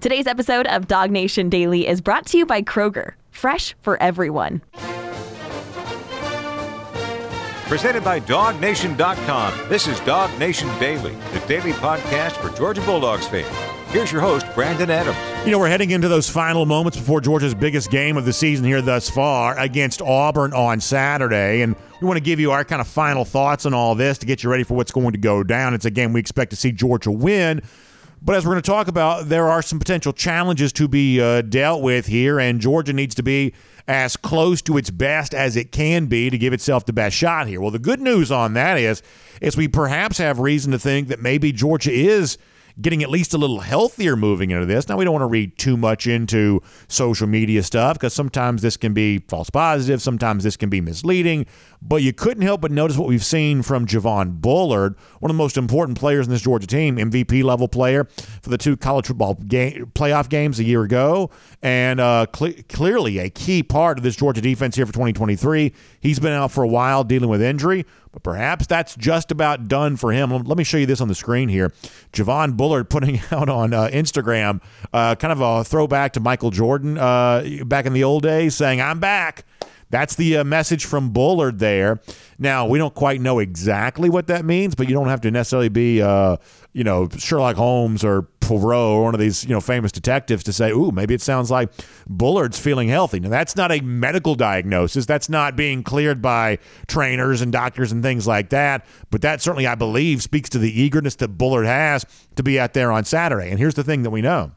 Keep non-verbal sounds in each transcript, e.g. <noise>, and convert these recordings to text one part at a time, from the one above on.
Today's episode of DawgNation Daily is brought to you by Kroger, fresh for everyone. Presented by DawgNation.com. This is DawgNation Daily, the daily podcast for Georgia Bulldogs fans. Here's your host, Brandon Adams. You know, we're heading into those final moments before Georgia's biggest game of the season here thus far against Auburn on Saturday. And we want to give you our kind of final thoughts on all this to get you ready for what's going to go down. It's a game we expect to see Georgia win. But as we're going to talk about, there are some potential challenges to be uh, dealt with here, and Georgia needs to be as close to its best as it can be to give itself the best shot here. Well, the good news on that is, is we perhaps have reason to think that maybe Georgia is – getting at least a little healthier moving into this. Now, we don't want to read too much into social media stuff because sometimes this can be false positive, sometimes this can be misleading. But you couldn't help but notice what we've seen from Javon Bullard, one of the most important players in this Georgia team, MVP level player for the two college football game, playoff games a year ago, and uh, cl- clearly a key part of this Georgia defense here for 2023. He's been out for a while dealing with injury, perhaps that's just about done for him. Let me show you this on the screen here. Javon Bullard <laughs> putting out on uh, Instagram uh, kind of a throwback to Michael Jordan uh, back in the old days, saying, I'm back. That's the uh, message from Bullard there. Now, we don't quite know exactly what that means, but you don't have to necessarily be, uh, you know, Sherlock Holmes or Poirot or one of these, you know, famous detectives to say, ooh, maybe it sounds like Bullard's feeling healthy. Now, that's not a medical diagnosis. That's not being cleared by trainers and doctors and things like that. But that certainly, I believe, speaks to the eagerness that Bullard has to be out there on Saturday. And here's the thing that we know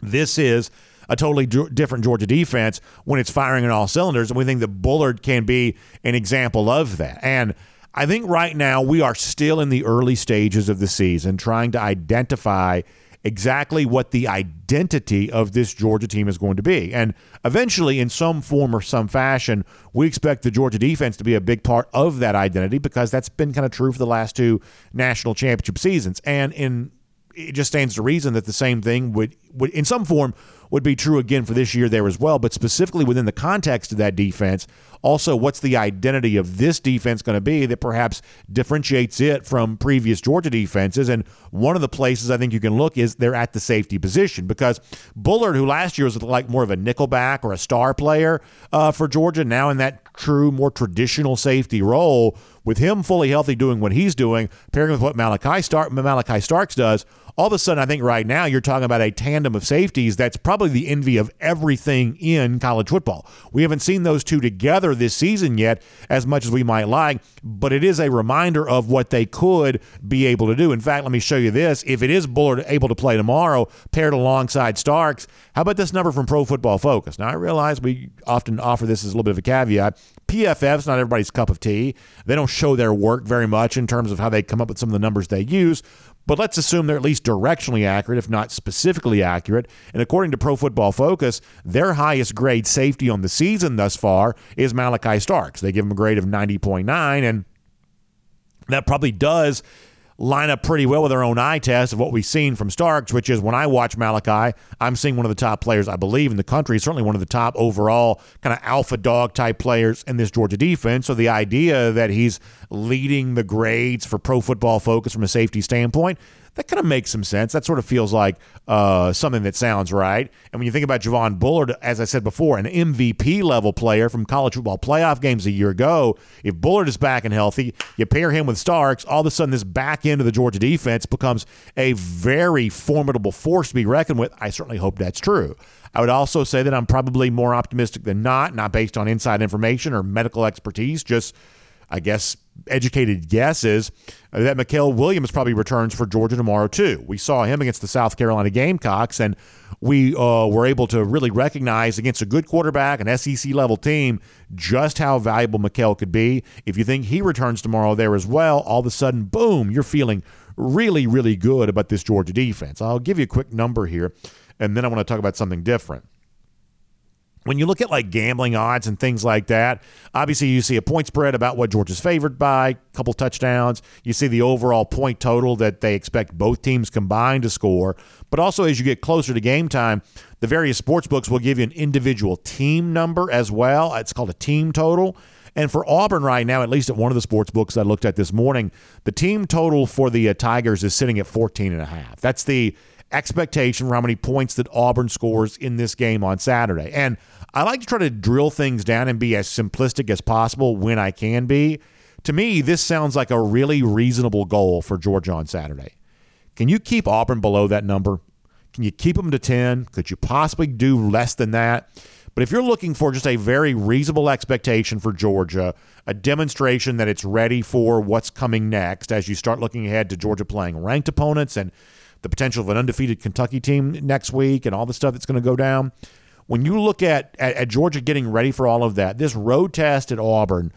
this is – a totally different Georgia defense when it's firing on all cylinders. And we think that Bullard can be an example of that. And I think right now we are still in the early stages of the season trying to identify exactly what the identity of this Georgia team is going to be. And eventually, in some form or some fashion, we expect the Georgia defense to be a big part of that identity because that's been kind of true for the last two national championship seasons. And in it just stands to reason that the same thing would, would in some form would be true again for this year there as well. But specifically within the context of that defense, also what's the identity of this defense going to be that perhaps differentiates it from previous Georgia defenses? And one of the places I think you can look is they're at the safety position because Bullard, who last year was like more of a nickelback or a star player uh, for Georgia, now in that true, more traditional safety role, with him fully healthy doing what he's doing, pairing with what Malaki, Stark, Malaki Starks does all of a sudden, I think right now you're talking about a tandem of safeties that's probably the envy of everything in college football. We haven't seen those two together this season yet as much as we might like, but it is a reminder of what they could be able to do. In fact, let me show you this. If it is Bullard able to play tomorrow, paired alongside Starks, how about this number from Pro Football Focus? Now, I realize we often offer this as a little bit of a caveat. PFF's not everybody's cup of tea. They don't show their work very much in terms of how they come up with some of the numbers they use but let's assume they're at least directionally accurate, if not specifically accurate. And according to Pro Football Focus, their highest grade safety on the season thus far is Malaki Starks. They give him a grade of 90.9, and that probably does line up pretty well with our own eye test of what we've seen from Starks, which is when I watch Malaki, I'm seeing one of the top players, I believe, in the country, certainly one of the top overall kind of alpha dog type players in this Georgia defense. So the idea that he's leading the grades for pro football focus from a safety standpoint, that kind of makes some sense. That sort of feels like uh, something that sounds right. And when you think about Javon Bullard, as I said before, an MVP level player from college football playoff games a year ago, if Bullard is back and healthy, you pair him with Starks, all of a sudden this back end of the Georgia defense becomes a very formidable force to be reckoned with. I certainly hope that's true. I would also say that I'm probably more optimistic than not, not based on inside information or medical expertise, just I guess educated guess is that Mykel Williams probably returns for Georgia tomorrow too. We saw him against the South Carolina Gamecocks, and we uh, were able to really recognize against a good quarterback, an SEC level team, just how valuable Mykel could be. If you think he returns tomorrow there as well, all of a sudden, boom, you're feeling really, really good about this Georgia defense. I'll give you a quick number here, and then I want to talk about something different when you look at like gambling odds and things like that, obviously you see a point spread about what Georgia's favored by, a couple touchdowns. You see the overall point total that they expect both teams combined to score. But also as you get closer to game time, the various sports books will give you an individual team number as well. It's called a team total. And for Auburn right now, at least at one of the sports books I looked at this morning, the team total for the uh, Tigers is sitting at 14 and a half. That's the expectation for how many points that Auburn scores in this game on Saturday. And I like to try to drill things down and be as simplistic as possible when I can be. To me, this sounds like a really reasonable goal for Georgia on Saturday. Can you keep Auburn below that number? Can you keep them to 10? Could you possibly do less than that? But if you're looking for just a very reasonable expectation for Georgia, a demonstration that it's ready for what's coming next as you start looking ahead to Georgia playing ranked opponents and the potential of an undefeated Kentucky team next week and all the stuff that's going to go down. When you look at, at, at Georgia getting ready for all of that, this road test at Auburn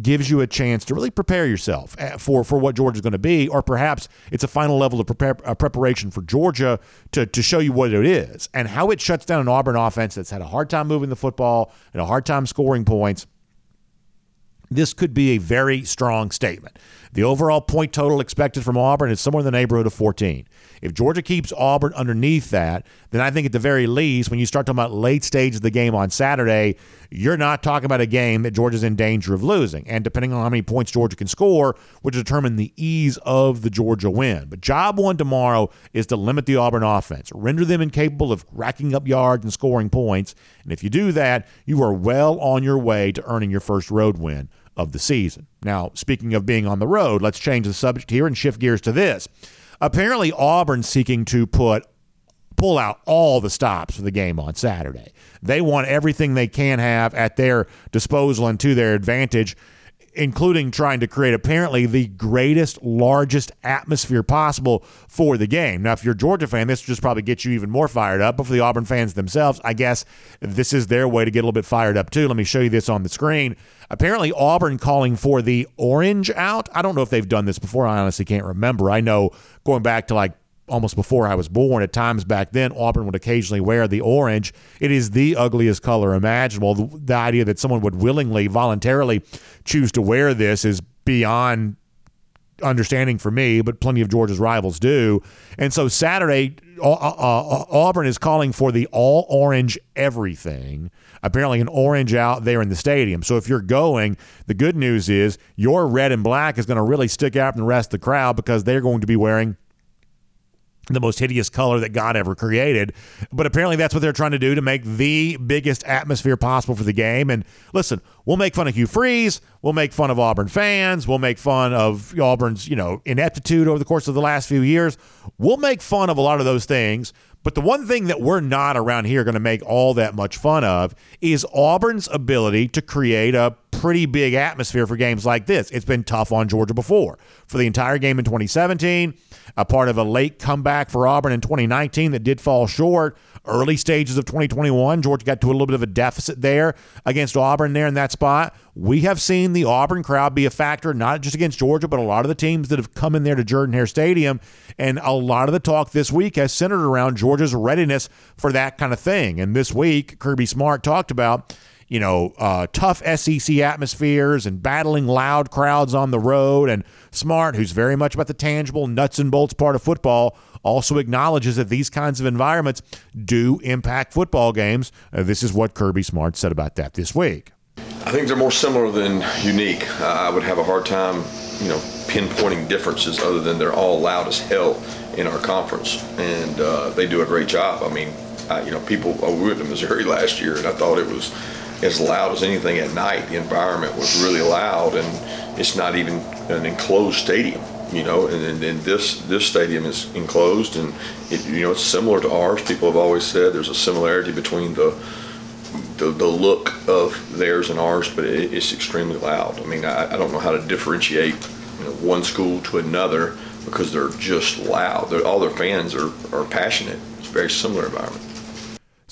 gives you a chance to really prepare yourself eh, for, for what Georgia's going to be, or perhaps it's a final level of prepare, uh, preparation for Georgia to, to show you what it is and how it shuts down an Auburn offense that's had a hard time moving the football and a hard time scoring points this could be a very strong statement. The overall point total expected from Auburn is somewhere in the neighborhood of 14. If Georgia keeps Auburn underneath that, then I think at the very least, when you start talking about late stage of the game on Saturday, you're not talking about a game that Georgia's in danger of losing. And depending on how many points Georgia can score, would determine the ease of the Georgia win. But job one tomorrow is to limit the Auburn offense, render them incapable of racking up yards and scoring points. And if you do that, you are well on your way to earning your first road win of the season. Now, speaking of being on the road, let's change the subject here and shift gears to this. Apparently, Auburn seeking to put pull out all the stops for the game on Saturday. They want everything they can have at their disposal and to their advantage including trying to create apparently the greatest, largest atmosphere possible for the game. Now, if you're a Georgia fan, this just probably gets you even more fired up. But for the Auburn fans themselves, I guess this is their way to get a little bit fired up too. Let me show you this on the screen. Apparently, Auburn calling for the orange out. I don't know if they've done this before. I honestly can't remember. I know going back to like almost before I was born. At times back then, Auburn would occasionally wear the orange. It is the ugliest color imaginable. The, the, idea that someone would willingly, voluntarily choose to wear this is beyond understanding for me, but plenty of Georgia's rivals do. And so Saturday, uh, uh, uh, Auburn is calling for the all orange everything. Apparently, an orange out there in the stadium. So if you're going, the good news is your red and black is going to really stick out from the rest of the crowd because they're going to be wearing the most hideous color that God ever created. But apparently, that's what they're trying to do to make the biggest atmosphere possible for the game. And listen, we'll make fun of Hugh Freeze. We'll make fun of Auburn fans. We'll make fun of Auburn's, you know, ineptitude over the course of the last few years. We'll make fun of a lot of those things. But the one thing that we're not around here going to make all that much fun of is Auburn's ability to create a pretty big atmosphere for games like this. It's been tough on Georgia before. For the entire game in 2017, a part of a late comeback for Auburn in 2019 that did fall short. Early stages of 2021, Georgia got to a little bit of a deficit there against Auburn there in that spot. We have seen the Auburn crowd be a factor, not just against Georgia, but a lot of the teams that have come in there to Jordan Hare Stadium. And a lot of the talk this week has centered around Georgia's readiness for that kind of thing. And this week, Kirby Smart talked about you know, uh, tough SEC atmospheres and battling loud crowds on the road. And Smart, who's very much about the tangible nuts and bolts part of football, also acknowledges that these kinds of environments do impact football games. Uh, this is what Kirby Smart said about that this week. I think they're more similar than unique. Uh, I would have a hard time, you know, pinpointing differences other than they're all loud as hell in our conference, and uh, they do a great job. I mean, I, you know, people. I went to Missouri <laughs> last year, and I thought it was as loud as anything at night. The environment was really loud, and it's not even an enclosed stadium, you know. And, and, this this stadium is enclosed, and it, you know it's similar to ours. People have always said there's a similarity between the the, the look of theirs and ours, but it, it's extremely loud. I mean, I, I don't know how to differentiate you know, one school to another because they're just loud. They're, all their fans are, are passionate. It's a very similar environment.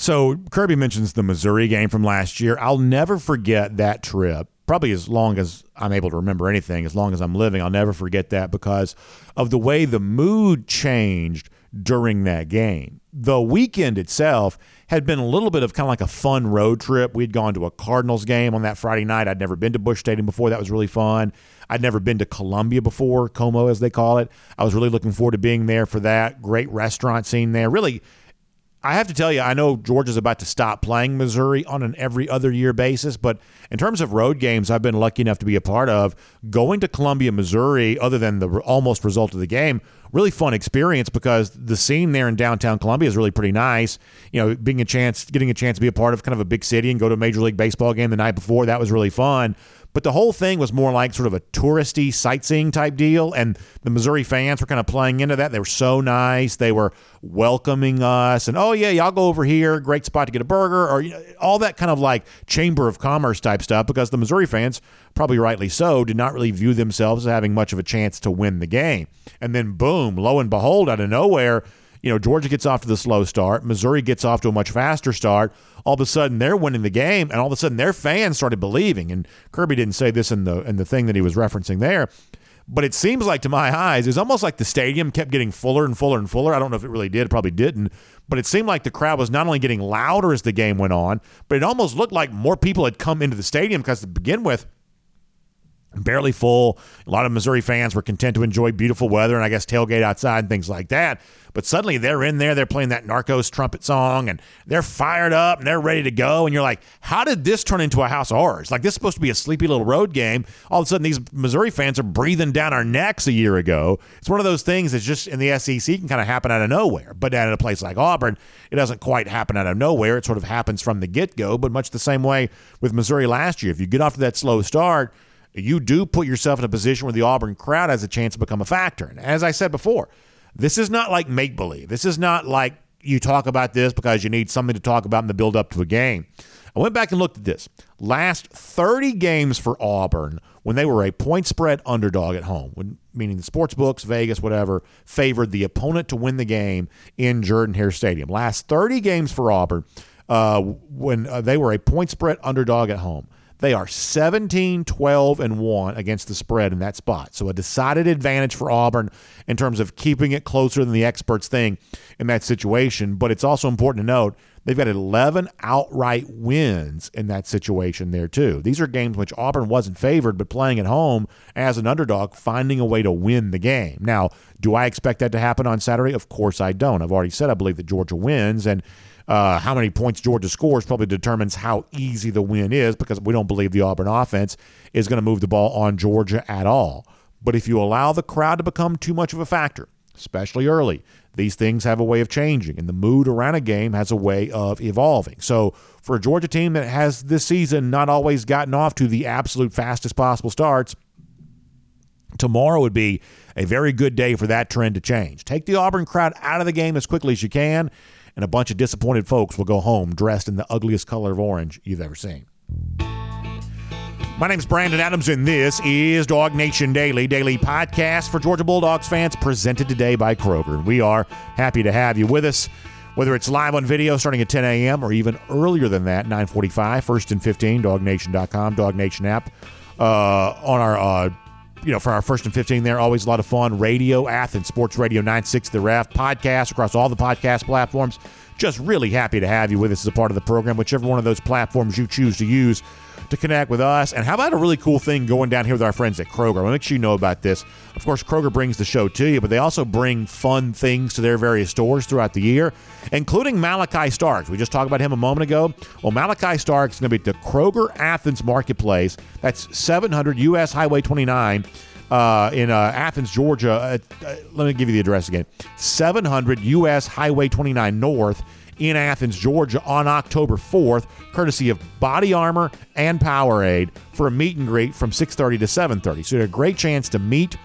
So Kirby mentions the Missouri game from last year. I'll never forget that trip. Probably as long as I'm able to remember anything, as long as I'm living, I'll never forget that because of the way the mood changed during that game. The weekend itself had been a little bit of kind of like a fun road trip. We'd gone to a Cardinals game on that Friday night. I'd never been to Busch Stadium before. That was really fun. I'd never been to Columbia before, Como as they call it. I was really looking forward to being there for that. Great restaurant scene there. Really I have to tell you, I know Georgia's about to stop playing Missouri on an every other year basis, but in terms of road games I've been lucky enough to be a part of, going to Columbia, Missouri, other than the almost result of the game, really fun experience because the scene there in downtown Columbia is really pretty nice. You know, being a chance, getting a chance to be a part of kind of a big city and go to a major league baseball game the night before that was really fun. But the whole thing was more like sort of a touristy sightseeing type deal. And the Missouri fans were kind of playing into that. They were so nice. They were welcoming us. And, oh, yeah, y'all go over here. Great spot to get a burger. Or you know, all that kind of like Chamber of Commerce type stuff because the Missouri fans, probably rightly so, did not really view themselves as having much of a chance to win the game. And then, boom, lo and behold, out of nowhere, you know, Georgia gets off to the slow start. Missouri gets off to a much faster start. All of a sudden, they're winning the game, and all of a sudden, their fans started believing. And Kirby didn't say this in the in the thing that he was referencing there, but it seems like to my eyes, it's almost like the stadium kept getting fuller and fuller and fuller. I don't know if it really did, probably didn't, but it seemed like the crowd was not only getting louder as the game went on, but it almost looked like more people had come into the stadium because to begin with barely full. A lot of Missouri fans were content to enjoy beautiful weather and I guess tailgate outside and things like that. But suddenly they're in there, they're playing that Narcos trumpet song and they're fired up and they're ready to go. And you're like, how did this turn into a house of horrors? Like this is supposed to be a sleepy little road game. All of a sudden these Missouri fans are breathing down our necks a year ago. It's one of those things that's just in the SEC can kind of happen out of nowhere. But at a place like Auburn, it doesn't quite happen out of nowhere. It sort of happens from the get go, but much the same way with Missouri last year. If you get off to that slow start, you do put yourself in a position where the Auburn crowd has a chance to become a factor. And as I said before, this is not like make believe. This is not like you talk about this because you need something to talk about in the build up to a game. I went back and looked at this. Last 30 games for Auburn when they were a point spread underdog at home, when, meaning the sports books, Vegas, whatever, favored the opponent to win the game in Jordan Hare Stadium. Last 30 games for Auburn uh, when uh, they were a point spread underdog at home. They are 17, 12, and 1 against the spread in that spot. So a decided advantage for Auburn in terms of keeping it closer than the experts think in that situation. But it's also important to note they've got 11 outright wins in that situation there, too. These are games which Auburn wasn't favored, but playing at home as an underdog, finding a way to win the game. Now, do I expect that to happen on Saturday? Of course I don't. I've already said I believe that Georgia wins. And uh, how many points Georgia scores probably determines how easy the win is because we don't believe the Auburn offense is going to move the ball on Georgia at all. But if you allow the crowd to become too much of a factor, especially early, these things have a way of changing, and the mood around a game has a way of evolving. So, for a Georgia team that has this season not always gotten off to the absolute fastest possible starts, tomorrow would be a very good day for that trend to change. Take the Auburn crowd out of the game as quickly as you can and a bunch of disappointed folks will go home dressed in the ugliest color of orange you've ever seen. My name's Brandon Adams, and this is DawgNation Daily, daily podcast for Georgia Bulldogs fans, presented today by Kroger. We are happy to have you with us, whether it's live on video starting at 10 a.m. or even earlier than that, 9:45, first and 15, DawgNation.com, Dog Nation app, uh, on our uh, you know, for our first and 15 there, always a lot of fun. Radio, Athens, Sports Radio 96, The Ref, podcast across all the podcast platforms. Just really happy to have you with us as a part of the program, whichever one of those platforms you choose to use to connect with us. And how about a really cool thing going down here with our friends at Kroger? I want to make sure you know about this. Of course, Kroger brings the show to you, but they also bring fun things to their various stores throughout the year, including Malaki Starks. We just talked about him a moment ago. Well, Malaki Starks is going to be at the Kroger Athens Marketplace. That's 700 US Highway 29. Uh, in uh, Athens, Georgia. Uh, uh let me give you the address again 700 US Highway 29 North in Athens, Georgia on October 4th, courtesy of Body Armor and Powerade for a meet and greet from 6:30 to 7:30. So you a great chance to meet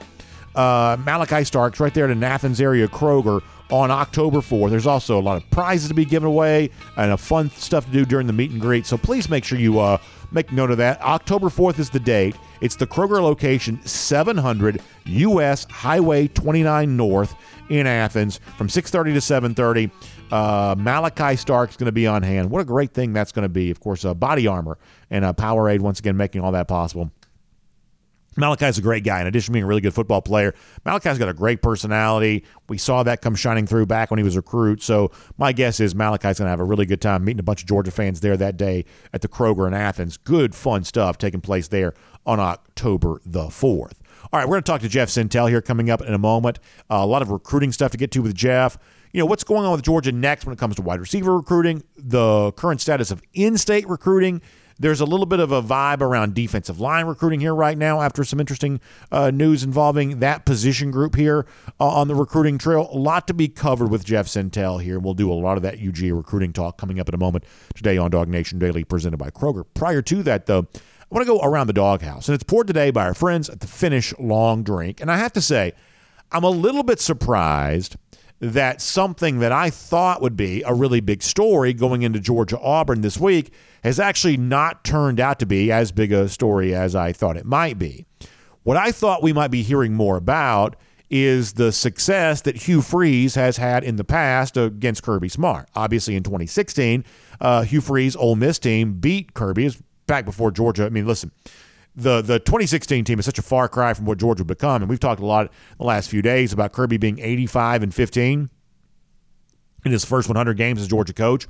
uh, Malaki Starks right there at an Athens area Kroger on October 4th. There's also a lot of prizes to be given away and a fun stuff to do during the meet and greet. So please make sure you uh, make note of that. October 4th is the date. It's the Kroger location, 700 US Highway 29 North in Athens from 6:30 to 7:30. Uh, Malaki Stark's going to be on hand. What a great thing that's going to be. Of course, uh, body armor and uh, Powerade once again making all that possible. Malaki's a great guy. In addition to being a really good football player, Malaki's got a great personality. We saw that come shining through back when he was a recruit. So my guess is Malaki's going to have a really good time meeting a bunch of Georgia fans there that day at the Kroger in Athens. Good, fun stuff taking place there on October the 4th. All right, we're going to talk to Jeff Sentell here coming up in a moment. Uh, a lot of recruiting stuff to get to with Jeff you know, what's going on with Georgia next when it comes to wide receiver recruiting, the current status of in state recruiting, There's a little bit of a vibe around defensive line recruiting here right now after some interesting uh, news involving that position group here uh, on the recruiting trail. A lot to be covered with Jeff Sentell here. We'll do a lot of that UGA recruiting talk coming up in a moment today on DawgNation Daily presented by Kroger. Prior to that, though, I want to go around the doghouse, and it's poured today by our friends at the Finnish Long Drink. And I have to say, I'm a little bit surprised that something that I thought would be a really big story going into Georgia Auburn this week has actually not turned out to be as big a story as I thought it might be. What I thought we might be hearing more about is the success that Hugh Freeze has had in the past against Kirby Smart. Obviously, in 2016, uh, Hugh Freeze' Ole Miss team beat Kirby. Back before Georgia. I mean, listen, the the 2016 team is such a far cry from what Georgia would become, and we've talked a lot the last few days about Kirby being 85 and 15 in his first 100 games as Georgia coach.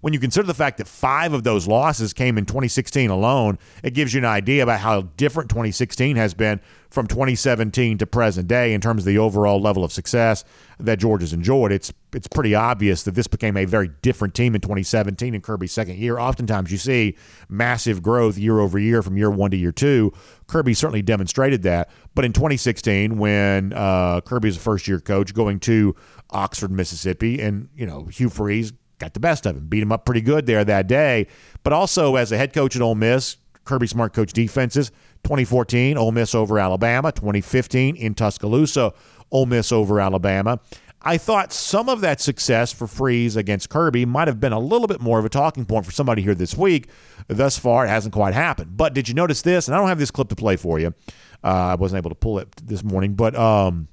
When you consider the fact that five of those losses came in 2016 alone, it gives you an idea about how different 2016 has been from 2017 to present day in terms of the overall level of success that Georgia's enjoyed. It's it's pretty obvious that this became a very different team in 2017 in Kirby's second year. Oftentimes you see massive growth year over year from year one to year two. Kirby certainly demonstrated that. But in 2016, when uh, Kirby was a first year coach going to Oxford, Mississippi, and you know Hugh Freeze got the best of him, beat him up pretty good there that day. But also as a head coach at Ole Miss, Kirby Smart coach defenses. 2014, Ole Miss over Alabama. 2015 in Tuscaloosa, Ole Miss over Alabama. I thought some of that success for Freeze against Kirby might have been a little bit more of a talking point for somebody here this week. Thus far, it hasn't quite happened. But did you notice this? And I don't have this clip to play for you. Uh, I wasn't able to pull it this morning. But um,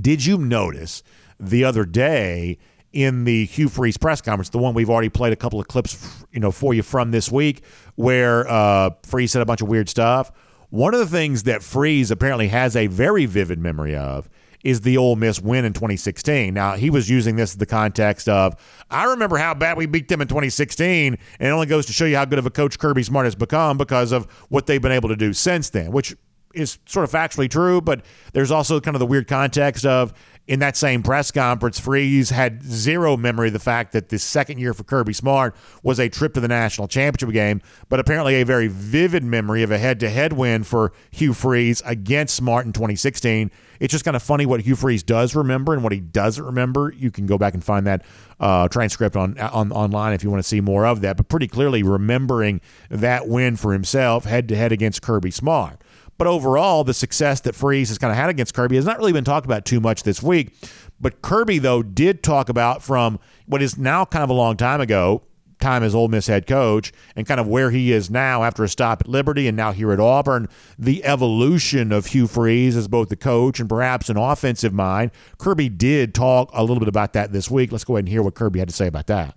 did you notice the other day in the Hugh Freeze press conference, the one we've already played a couple of clips, you know, for you from this week, where uh, Freeze said a bunch of weird stuff. One of the things that Freeze apparently has a very vivid memory of is the Ole Miss win in 2016. Now, he was using this in the context of, I remember how bad we beat them in 2016, and it only goes to show you how good of a coach Kirby Smart has become because of what they've been able to do since then, which is sort of factually true, but there's also kind of the weird context of in that same press conference, Freeze had zero memory of the fact that the second year for Kirby Smart was a trip to the national championship game, but apparently a very vivid memory of a head to head win for Hugh Freeze against Smart in 2016. It's just kind of funny what Hugh Freeze does remember and what he doesn't remember. You can go back and find that uh, transcript on, on online if you want to see more of that, but pretty clearly remembering that win for himself head to head against Kirby Smart. But overall, the success that Freeze has kind of had against Kirby has not really been talked about too much this week. But Kirby, though, did talk about from what is now kind of a long time ago, time as Ole Miss head coach, and kind of where he is now after a stop at Liberty and now here at Auburn, the evolution of Hugh Freeze as both the coach and perhaps an offensive mind. Kirby did talk a little bit about that this week. Let's go ahead and hear what Kirby had to say about that.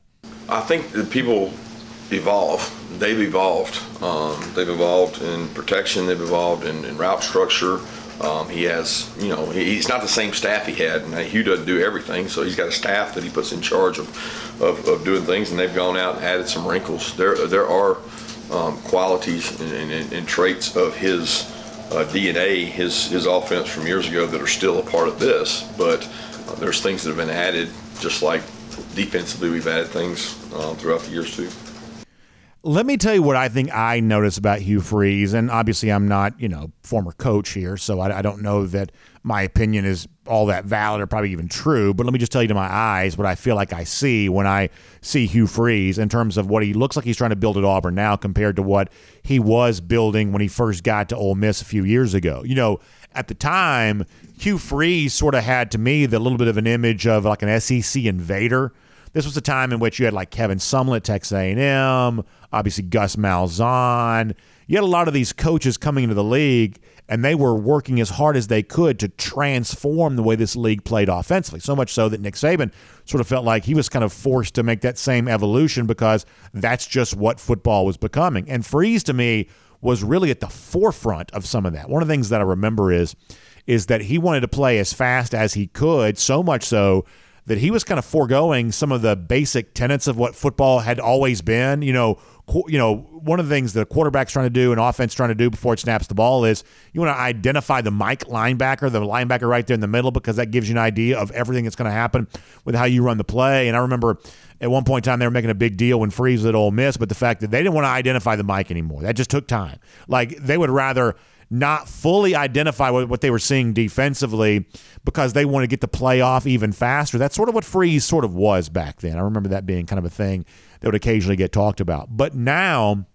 I think that people evolve. They've evolved. Um, they've evolved in protection. They've evolved in, in route structure. Um, he has, you know, he's not the same staff he had. And Hugh doesn't do everything, so he's got a staff that he puts in charge of, of, of doing things, and they've gone out and added some wrinkles. There, there are um, qualities and, and, and, traits of his uh, DNA, his his offense from years ago that are still a part of this, but uh, there's things that have been added, just like defensively we've added things uh, throughout the years too. Let me tell you what I think I notice about Hugh Freeze, and obviously I'm not, you know, former coach here, so I, I, don't know that my opinion is all that valid or probably even true. But let me just tell you to my eyes what I feel like I see when I see Hugh Freeze in terms of what he looks like he's trying to build at Auburn now compared to what he was building when he first got to Ole Miss a few years ago. You know, at the time, Hugh Freeze sort of had to me the little bit of an image of like an SEC invader this was a time in which you had like Kevin Sumlin at Texas A&M, obviously Gus Malzahn. You had a lot of these coaches coming into the league, and they were working as hard as they could to transform the way this league played offensively. So much so that Nick Saban sort of felt like he was kind of forced to make that same evolution because that's just what football was becoming. And Freeze to me was really at the forefront of some of that. One of the things that I remember is is that he wanted to play as fast as he could, so much so that he was kind of foregoing some of the basic tenets of what football had always been, you know, you know, one of the things the quarterback's trying to do and offense trying to do before it snaps the ball is you want to identify the Mike linebacker, the linebacker right there in the middle, because that gives you an idea of everything that's going to happen with how you run the play. And I remember at one point in time they were making a big deal when Freeze was at Ole Miss, but the fact that they didn't want to identify the Mike anymore, that just took time. Like they would rather not fully identify what, what they were seeing defensively because they want to get the play off even faster. That's sort of what Freeze sort of was back then. I remember that being kind of a thing that would occasionally get talked about. But now,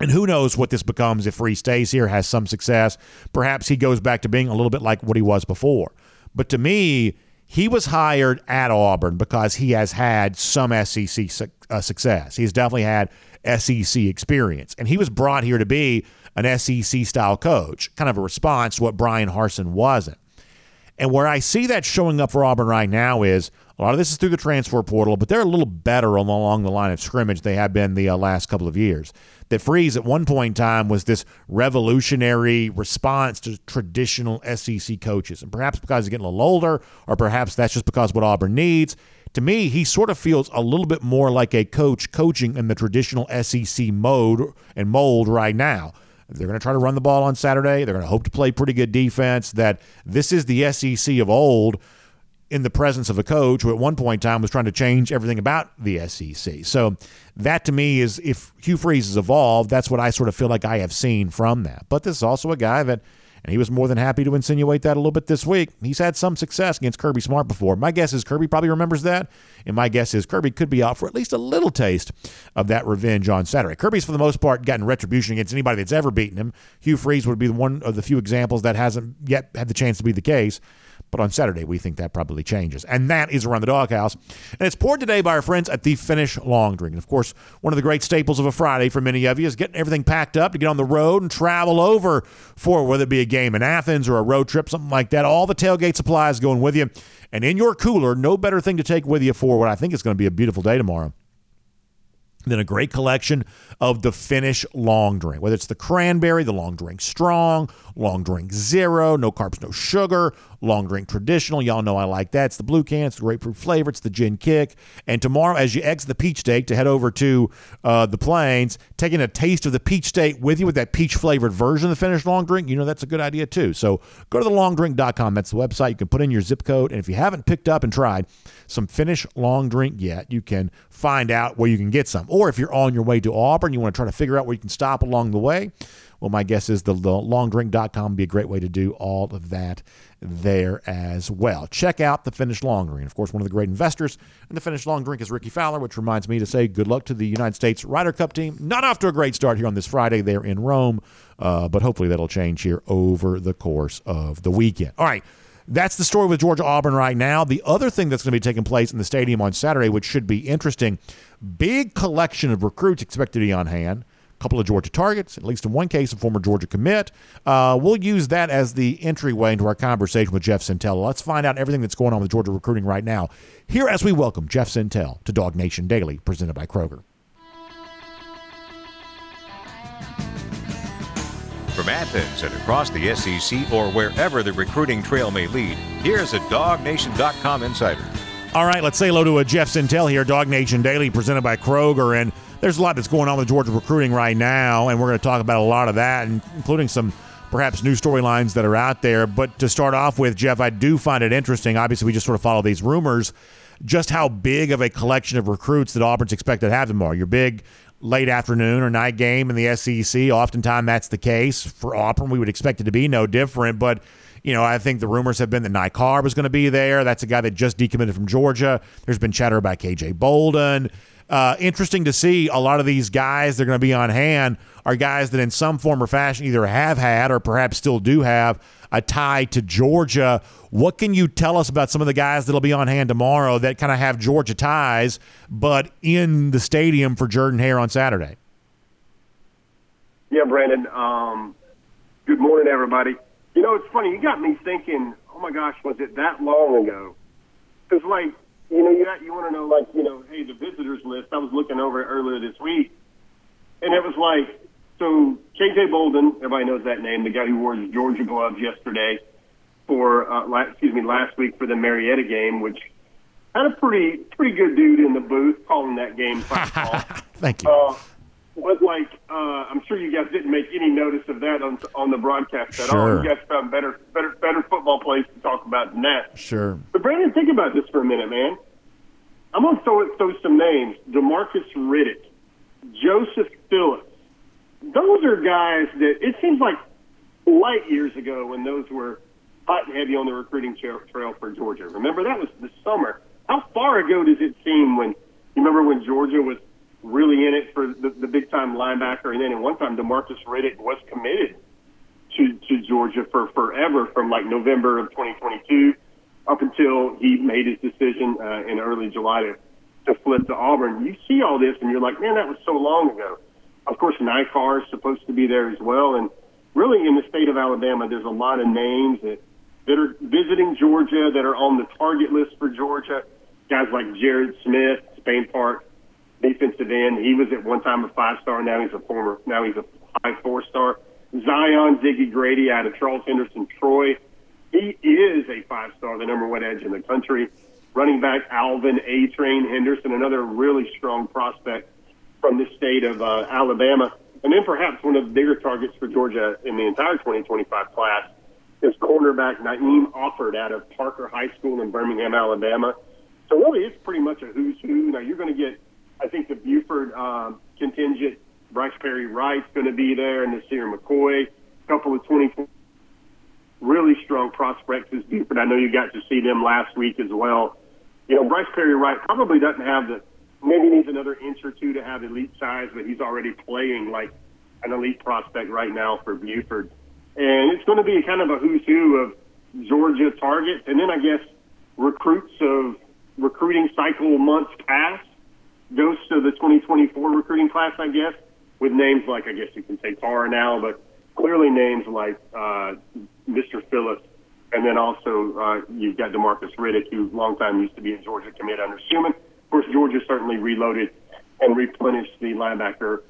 and who knows what this becomes if Freeze stays here, has some success. Perhaps he goes back to being a little bit like what he was before. But to me, he was hired at Auburn because he has had some SEC su- uh, success. He's definitely had SEC experience. And he was brought here to be an SEC style coach, kind of a response to what Brian Harsin wasn't. And where I see that showing up for Auburn right now is a lot of this is through the transfer portal, but they're a little better along the line of scrimmage they have been the uh, last couple of years. That Freeze at one point in time was this revolutionary response to traditional SEC coaches. And perhaps because he's getting a little older, or perhaps that's just because what Auburn needs. To me, he sort of feels a little bit more like a coach coaching in the traditional SEC mode and mold right now. They're going to try to run the ball on Saturday. They're going to hope to play pretty good defense. That this is the SEC of old in the presence of a coach who at one point in time was trying to change everything about the SEC. So that to me is if Hugh Freeze has evolved, that's what I sort of feel like I have seen from that. But this is also a guy that and he was more than happy to insinuate that a little bit this week. He's had some success against Kirby Smart before. My guess is Kirby probably remembers that. And my guess is Kirby could be out for at least a little taste of that revenge on Saturday. Kirby's, for the most part, gotten retribution against anybody that's ever beaten him. Hugh Freeze would be one of the few examples that hasn't yet had the chance to be the case. But on Saturday, we think that probably changes. And that is around the doghouse. And it's poured today by our friends at the Finnish Long Drink. And of course, one of the great staples of a Friday for many of you is getting everything packed up to get on the road and travel over for whether it be a game in Athens or a road trip, something like that. All the tailgate supplies going with you. And in your cooler, no better thing to take with you for what I think is going to be a beautiful day tomorrow than a great collection of the Finnish long drink, whether it's the cranberry, the long drink strong, long drink zero, no carbs, no sugar, long drink traditional. Y'all know I like that. It's the blue can, it's the grapefruit flavor, it's the gin kick. And tomorrow, as you exit the peach state to head over to uh, the plains, taking a taste of the peach state with you with that peach flavored version of the Finnish long drink, you know that's a good idea too. So go to thelongdrink.com. That's the website. You can put in your zip code. And if you haven't picked up and tried some Finnish long drink yet, you can find out where you can get some. Or if you're on your way to Auburn, you want to try to figure out where you can stop along the way, well, my guess is the, longdrink.com would be a great way to do all of that there as well. Check out the Finnish Long Drink. Of course, one of the great investors in the Finnish Long Drink is Rickie Fowler, which reminds me to say good luck to the United States Ryder Cup team. Not off to a great start here on this Friday. They're in Rome, uh, but hopefully that'll change here over the course of the weekend. All right. That's the story with Georgia Auburn right now. The other thing that's going to be taking place in the stadium on Saturday, which should be interesting, big collection of recruits expected to be on hand. A couple of Georgia targets, at least in one case, a former Georgia commit. Uh, we'll use that as the entryway into our conversation with Jeff Sentell. Let's find out everything that's going on with Georgia recruiting right now. Here, as we welcome Jeff Sentell to DawgNation Daily, presented by Kroger. From Athens and across the SEC or wherever the recruiting trail may lead, here's a DawgNation.com insider. All right, let's say hello to a Jeff Sentell here, DawgNation Daily, presented by Kroger. And there's a lot that's going on with Georgia recruiting right now, and we're going to talk about a lot of that, including some perhaps new storylines that are out there. But to start off with, Jeff, I do find it interesting. Obviously, we just sort of follow these rumors, just how big of a collection of recruits that Auburn's expected to have tomorrow. Your big late afternoon or night game in the SEC. Oftentimes that's the case. For Auburn, we would expect it to be no different. But, you know, I think the rumors have been that Ny Carr was going to be there. That's a guy that just decommitted from Georgia. There's been chatter about KJ Bolden. Uh, interesting to see a lot of these guys they're going to be on hand are guys that in some form or fashion either have had or perhaps still do have a tie to Georgia. What can you tell us about some of the guys that'll be on hand tomorrow that kind of have Georgia ties, but in the stadium for Jordan Hare on Saturday? Yeah, Brandon. Um, good morning, everybody. You know, it's funny. You got me thinking. Oh my gosh, was it that long ago? Because, like, you know, you got, you want to know, like, you know, hey, the visitors list. I was looking over it earlier this week, and it was like so KJ Bolden, everybody knows that name, the guy who wore his Georgia gloves yesterday for, uh, last, excuse me, last week for the Marietta game, which had a pretty pretty good dude in the booth calling that game. <laughs> Thank you. Uh, but like, uh, I'm sure you guys didn't make any notice of that on on the broadcast at all. Sure. You guys found better, better, better football plays to talk about than that. sure. But Brandon, think about this for a minute, man. I'm gonna throw throw some names: Demarcus Riddick, Joseph Phillips. Those are guys that it seems like light years ago when those were hot and heavy on the recruiting trail, for Georgia. Remember that was the summer. How far ago does it seem when you remember when Georgia was really in it for the, the big time linebacker, and then at one time Demarcus Riddick was committed to to Georgia for forever from like November of 2022 up until he made his decision uh, in early July to to flip to Auburn. You see all this, and you're like, man, that was so long ago. Of course, Ny Carr is supposed to be there as well, and really in the state of Alabama, there's a lot of names that that are visiting Georgia that are on the target list for Georgia. Guys like Jared Smith, Spain Park defensive end. He was at one time a five star. Now he's a former. Now he's a high four star. Zion Ziggy Grady out of Charles Henderson, Troy. He is a five star, the number one edge in the country. Running back Alvin A. Train Henderson, another really strong prospect from the state of uh, Alabama. And then perhaps one of the bigger targets for Georgia in the entire 2025 class is cornerback Naeem Offord out of Parker High School in Birmingham, Alabama. So really, it's pretty much a who's who. Now you're going to get, I think, the Buford um, contingent. Bryce Perry Wright's going to be there, and Nasir McCoy. A couple of 20 really strong prospects is Buford. I know you got to see them last week as well. You know, Bryce Perry Wright probably doesn't have the maybe needs another inch or two to have elite size, but he's already playing like an elite prospect right now for Buford. And it's going to be kind of a who's who of Georgia targets, and then I guess recruits of recruiting cycle months past goes to the 2024 recruiting class, I guess, with names like I guess you can say Carr now, but clearly names like uh, Mr. Phillips, and then also uh, you've got Demarcus Riddick, who long time used to be a Georgia commit under Schumann. Of course, Georgia certainly reloaded and replenished the linebacker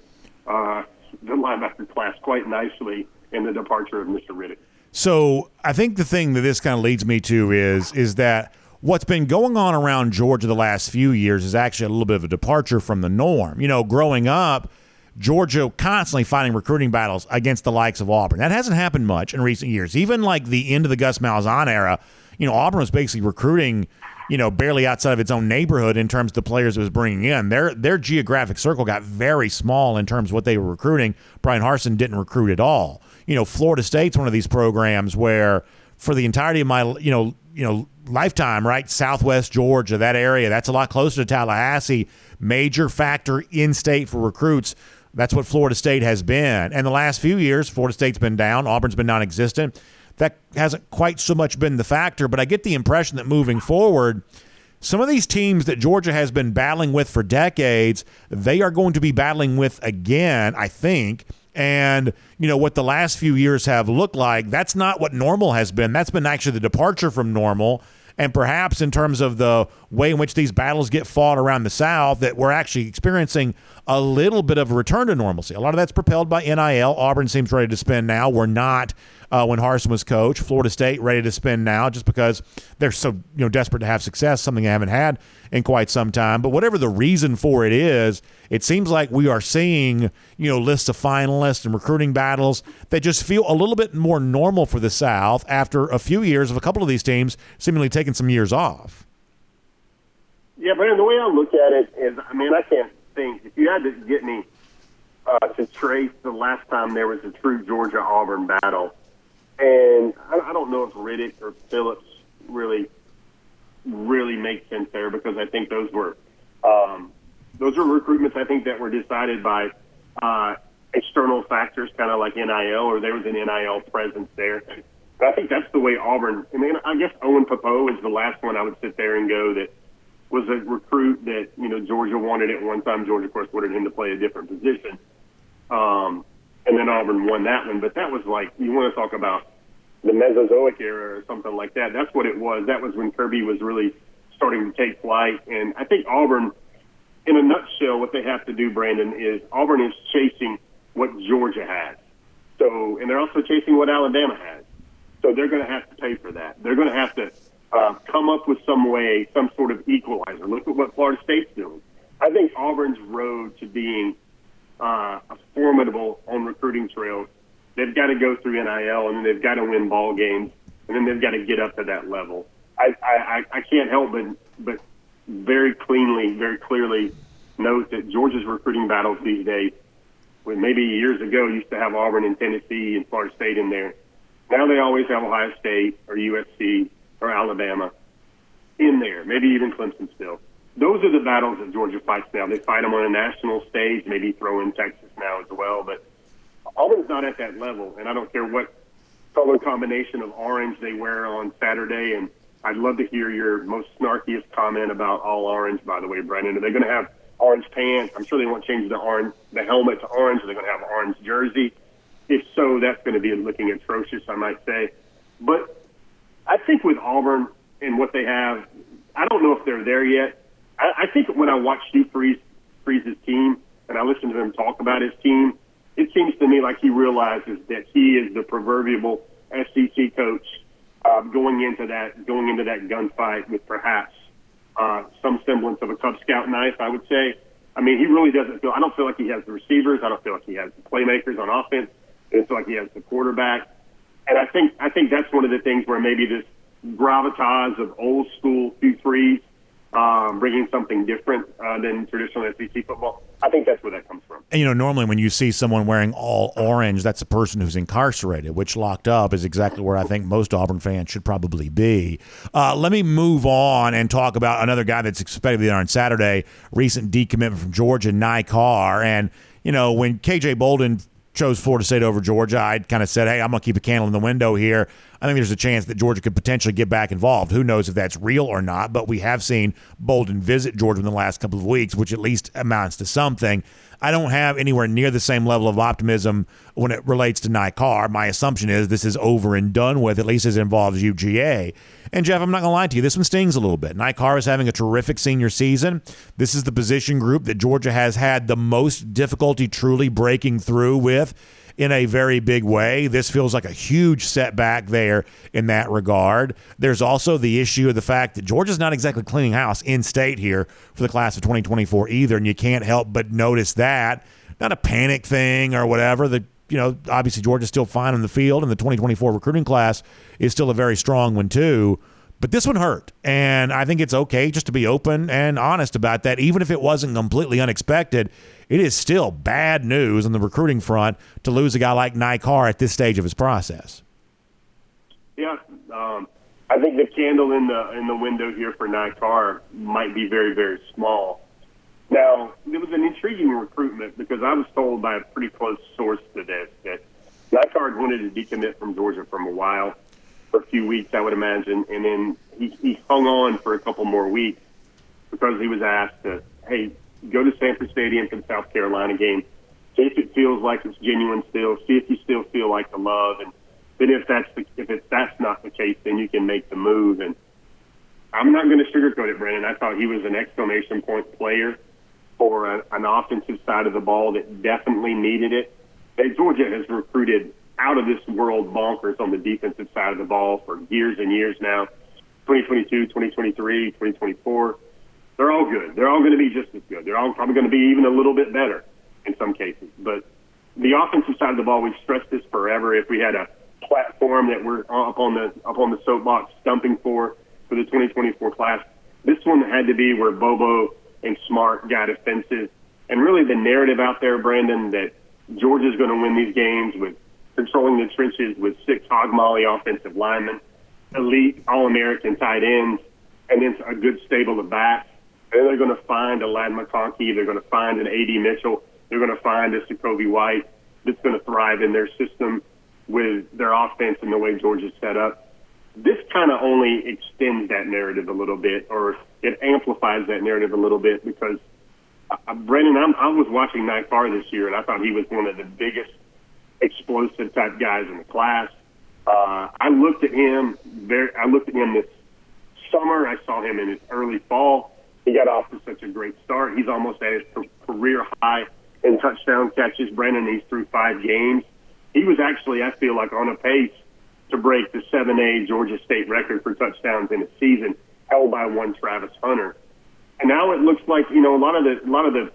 uh, the linebacker class quite nicely in the departure of Mr. Riddick. So I think the thing that this kind of leads me to is is that what's been going on around Georgia the last few years is actually a little bit of a departure from the norm. You know, growing up, Georgia constantly fighting recruiting battles against the likes of Auburn. That hasn't happened much in recent years. Even like the end of the Gus Malzahn era, you know, Auburn was basically recruiting, you know, barely outside of its own neighborhood in terms of the players it was bringing in. Their their geographic circle got very small in terms of what they were recruiting. Brian Harsin didn't recruit at all. You know, Florida State's one of these programs where for the entirety of my, you know, you know, lifetime, right? Southwest Georgia, that area, that's a lot closer to Tallahassee. Major factor in state for recruits. That's what Florida State has been. And the last few years, Florida State's been down, Auburn's been non existent. That hasn't quite so much been the factor, but I get the impression that moving forward, some of these teams that Georgia has been battling with for decades, they are going to be battling with again, I think. And, you know, what the last few years have looked like, that's not what normal has been. That's been actually the departure from normal. And perhaps in terms of the way in which these battles get fought around the South, that we're actually experiencing a little bit of a return to normalcy. A lot of that's propelled by NIL. Auburn seems ready to spend now. We're not uh, when Harsin was coach. Florida State ready to spend now just because they're so you know desperate to have success, something they haven't had in quite some time. But whatever the reason for it is, it seems like we are seeing you know lists of finalists and recruiting battles that just feel a little bit more normal for the South after a few years of a couple of these teams seemingly taking some years off. Yeah, Brandon, the way I look at it is, I mean, I can't think, if you had to get me uh, to trace the last time there was a true Georgia Auburn battle, and I, I don't know if Riddick or Phillips really, really make sense there because I think those were, um, those were recruitments I think that were decided by uh, external factors, kind of like NIL, or there was an NIL presence there. But I think that's the way Auburn. I mean, I guess Owen Pappoe is the last one I would sit there and go that was a recruit that you know Georgia wanted at one time. Georgia, of course, wanted him to play a different position, um, and then Auburn won that one. But that was like you want to talk about the Mesozoic era or something like that. That's what it was. That was when Kirby was really starting to take flight, and I think Auburn, in a nutshell, what they have to do, Brandon, is Auburn is chasing what Georgia has. So, and they're also chasing what Alabama has. So they're going to have to pay for that. They're going to have to uh, come up with some way, some sort of equalizer. Look at what Florida State's doing. I, I think Auburn's road to being uh, a formidable on recruiting trail, they've got to go through NIL and then they've got to win ball games and then they've got to get up to that level. I, I, I can't help but but very cleanly, very clearly note that Georgia's recruiting battles these days, when maybe years ago used to have Auburn and Tennessee and Florida State in there, now they always have Ohio State or USC or Alabama in there, maybe even Clemson still. Those are the battles that Georgia fights now. They fight them on a national stage, maybe throw in Texas now as well, but Auburn's not at that level, and I don't care what color combination of orange they wear on Saturday. And I'd love to hear your most snarkiest comment about all orange. By the way, Brendan, are they going to have orange pants? I'm sure they won't change the orange, the helmet to orange. Are they going to have orange jersey? If so, that's going to be looking atrocious, I might say. But I think with Auburn and what they have, I don't know if they're there yet. I, I think when I watch Hugh Freeze, Freeze's team and I listen to him talk about his team, it seems to me like he realizes that he is the proverbial SEC coach uh, going into that going into that gunfight with perhaps uh, some semblance of a Cub Scout knife. I would say. I mean, he really doesn't feel. I don't feel like he has the receivers. I don't feel like he has the playmakers on offense. I don't feel like he has the quarterback. And I think I think that's one of the things where maybe this gravitas of old school Hugh Freeze um, bringing something different uh, than traditional SEC football. I think that's where that comes from. And, you know, normally when you see someone wearing all orange, that's a person who's incarcerated, which locked up is exactly where I think most Auburn fans should probably be. Uh, let me move on and talk about another guy that's expected to be there on Saturday, recent decommitment from Georgia, Ny Carr. And, you know, when KJ Bolden chose Florida State over Georgia, I'd kind of said, hey, I'm going to keep a candle in the window here. I think there's a chance that Georgia could potentially get back involved. Who knows if that's real or not, but we have seen Bolden visit Georgia in the last couple of weeks, which at least amounts to something. I don't have anywhere near the same level of optimism when it relates to Ny Carr. My assumption is this is over and done with, at least as it involves UGA. And Jeff, I'm not going to lie to you, this one stings a little bit. Ny Carr is having a terrific senior season. This is the position group that Georgia has had the most difficulty truly breaking through with in a very big way. This feels like a huge setback there in that regard. There's also the issue of the fact that Georgia's not exactly cleaning house in state here for the class of 2024 either, and you can't help but notice that. Not a panic thing or whatever. The you know, obviously Georgia's still fine in the field, and the 2024 recruiting class is still a very strong one too. But this one hurt. And I think it's okay just to be open and honest about that. Even if it wasn't completely unexpected, it is still bad news on the recruiting front to lose a guy like Ny Carr at this stage of his process. Yeah. Um, I think the candle in the in the window here for Ny Carr might be very, very small. Now, it was an intriguing recruitment because I was told by a pretty close source to this that Ny Carr wanted to decommit from Georgia from a while for a few weeks, I would imagine, and then he, he hung on for a couple more weeks because he was asked to, hey, go to Sanford Stadium for the South Carolina game, see if it feels like it's genuine still, see if you still feel like the love, and then if that's the, if it's that's not the case, then you can make the move. And I'm not going to sugarcoat it, Brandon. I thought he was an exclamation point player for a, an offensive side of the ball that definitely needed it. Hey, Georgia has recruited out of this world bonkers on the defensive side of the ball for years and years now 2022, 2023, 2024. They're all good. They're all going to be just as good. They're all probably going to be even a little bit better in some cases. But the offensive side of the ball, we've stressed this forever. If we had a platform that we're up on the up on the soapbox stumping for for the 2024 class, this one had to be where Bobo and Smart got offensive. And really the narrative out there, Brandon, that Georgia's going to win these games with controlling the trenches with six hog molly offensive linemen, elite All American tight ends, and then a good stable of backs. And then they're going to find a Ladd McConkey. They're going to find an A.D. Mitchell. They're going to find a Jacoby White that's going to thrive in their system with their offense and the way Georgia's set up. This kind of only extends that narrative a little bit, or it amplifies that narrative a little bit because uh, Brendan, I'm, I was watching Ny Carr this year, and I thought he was one of the biggest – explosive type guys in the class. Uh, I looked at him very. I looked at him this summer. I saw him in his early fall. He got off to such a great start. He's almost at his career high in touchdown catches. Brandon, he's through five games. He was actually, I feel like, on a pace to break the 7A Georgia State record for touchdowns in a season, held by one Travis Hunter. And now it looks like you know a lot of the a lot of the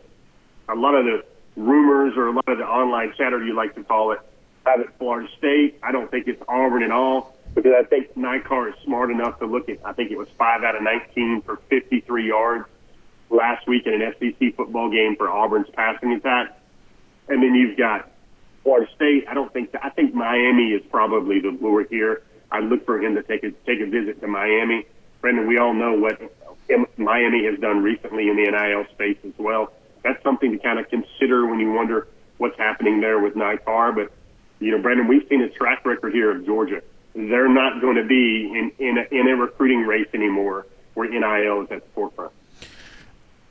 a lot of the rumors or a lot of the online chatter you like to call it have it Florida State. I don't think it's Auburn at all because I think Ny Carr is smart enough to look at. I think it was five out of 19 for 53 yards last week in an SEC football game for Auburn's passing attack. And then you've got Florida State. I don't think I think Miami is probably the lure here. I look for him to take a take a visit to Miami. Brendan, we all know what Miami has done recently in the NIL space as well. That's something to kind of consider when you wonder what's happening there with Ny Carr. But you know, Brandon, we've seen a track record here of Georgia. They're not going to be in in a, in a recruiting race anymore where NIL is at the forefront.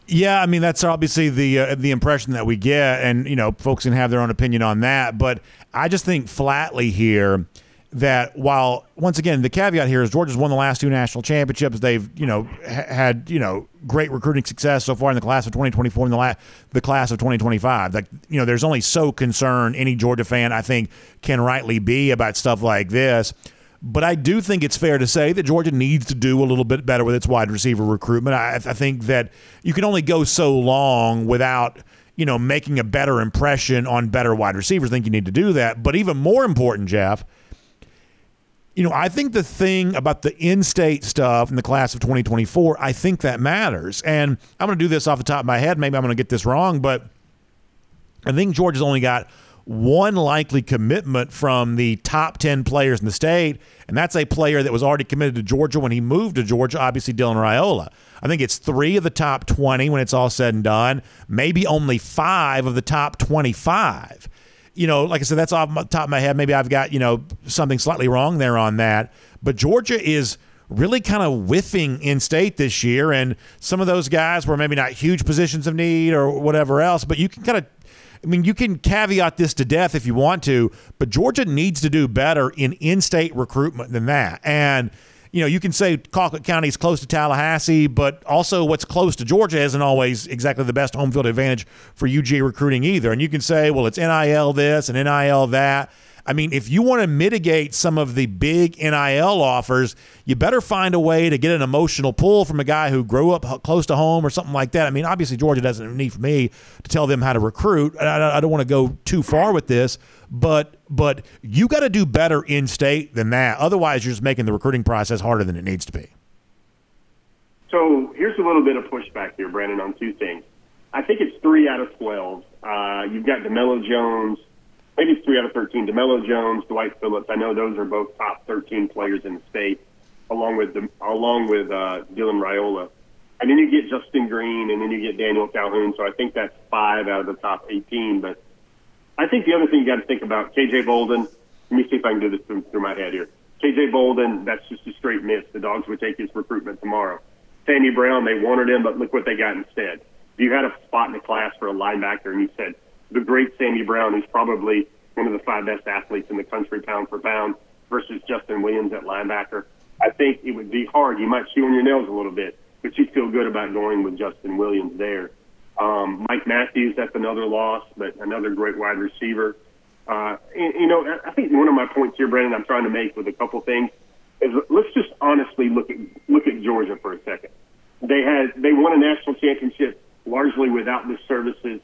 Yeah, I mean that's obviously the uh, the impression that we get, and you know, folks can have their own opinion on that. But I just think flatly here that while once again the caveat here is Georgia's won the last two national championships, they've you know ha- had you know great recruiting success so far in the class of 2024 and the la- the class of 2025. Like you know, there's only so concerned any Georgia fan I think can rightly be about stuff like this. But I do think it's fair to say that Georgia needs to do a little bit better with its wide receiver recruitment. I, I think that you can only go so long without you know making a better impression on better wide receivers. I think you need to do that. But even more important, Jeff, you know, I think the thing about the in-state stuff in the class of 2024, I think that matters. And I'm going to do this off the top of my head. Maybe I'm going to get this wrong, but I think Georgia's only got one likely commitment from the top 10 players in the state, and that's a player that was already committed to Georgia when he moved to Georgia, obviously Dylan Raiola. I think it's three of the top 20 when it's all said and done, maybe only five of the top 25. You know, like I said, that's off the top of my head. Maybe I've got, you know, something slightly wrong there on that. But Georgia is really kind of whiffing in state this year. And some of those guys were maybe not huge positions of need or whatever else, but you can kind of I mean, you can caveat this to death if you want to, but Georgia needs to do better in in-state recruitment than that. And you know, you can say Colquitt County is close to Tallahassee, but also what's close to Georgia isn't always exactly the best home field advantage for UGA recruiting either. And you can say, well, it's NIL this and NIL that. I mean, if you want to mitigate some of the big NIL offers, you better find a way to get an emotional pull from a guy who grew up close to home or something like that. I mean, obviously, Georgia doesn't need for me to tell them how to recruit. I, I don't want to go too far with this, but but you got to do better in state than that. Otherwise, you're just making the recruiting process harder than it needs to be. So here's a little bit of pushback here, Brandon, on two things. I think it's three out of twelve. Uh, you've got Demelo Jones maybe it's three out of 13. DeMello Jones, Dwight Phillips. I know those are both top 13 players in the state, along with the, along with uh, Dylan Raiola. And then you get Justin Green, and then you get Daniel Calhoun. So I think that's five out of the top 18. But I think the other thing you got to think about, KJ Bolden. Let me see if I can do this through, through my head here. KJ Bolden, that's just a straight miss. The Dogs would take his recruitment tomorrow. Sammy Brown, they wanted him, but look what they got instead. If you had a spot in the class for a linebacker and you said, the great Sammy Brown, who's probably one of the five best athletes in the country, pound for pound, versus Justin Williams at linebacker. I think it would be hard. You might chew on your nails a little bit, but you feel good about going with Justin Williams there. Um, Mike Matthews, that's another loss, but another great wide receiver. Uh, you know, I think one of my points here, Brandon, I'm trying to make with a couple things is let's just honestly look at look at Georgia for a second. They had they won a national championship largely without the services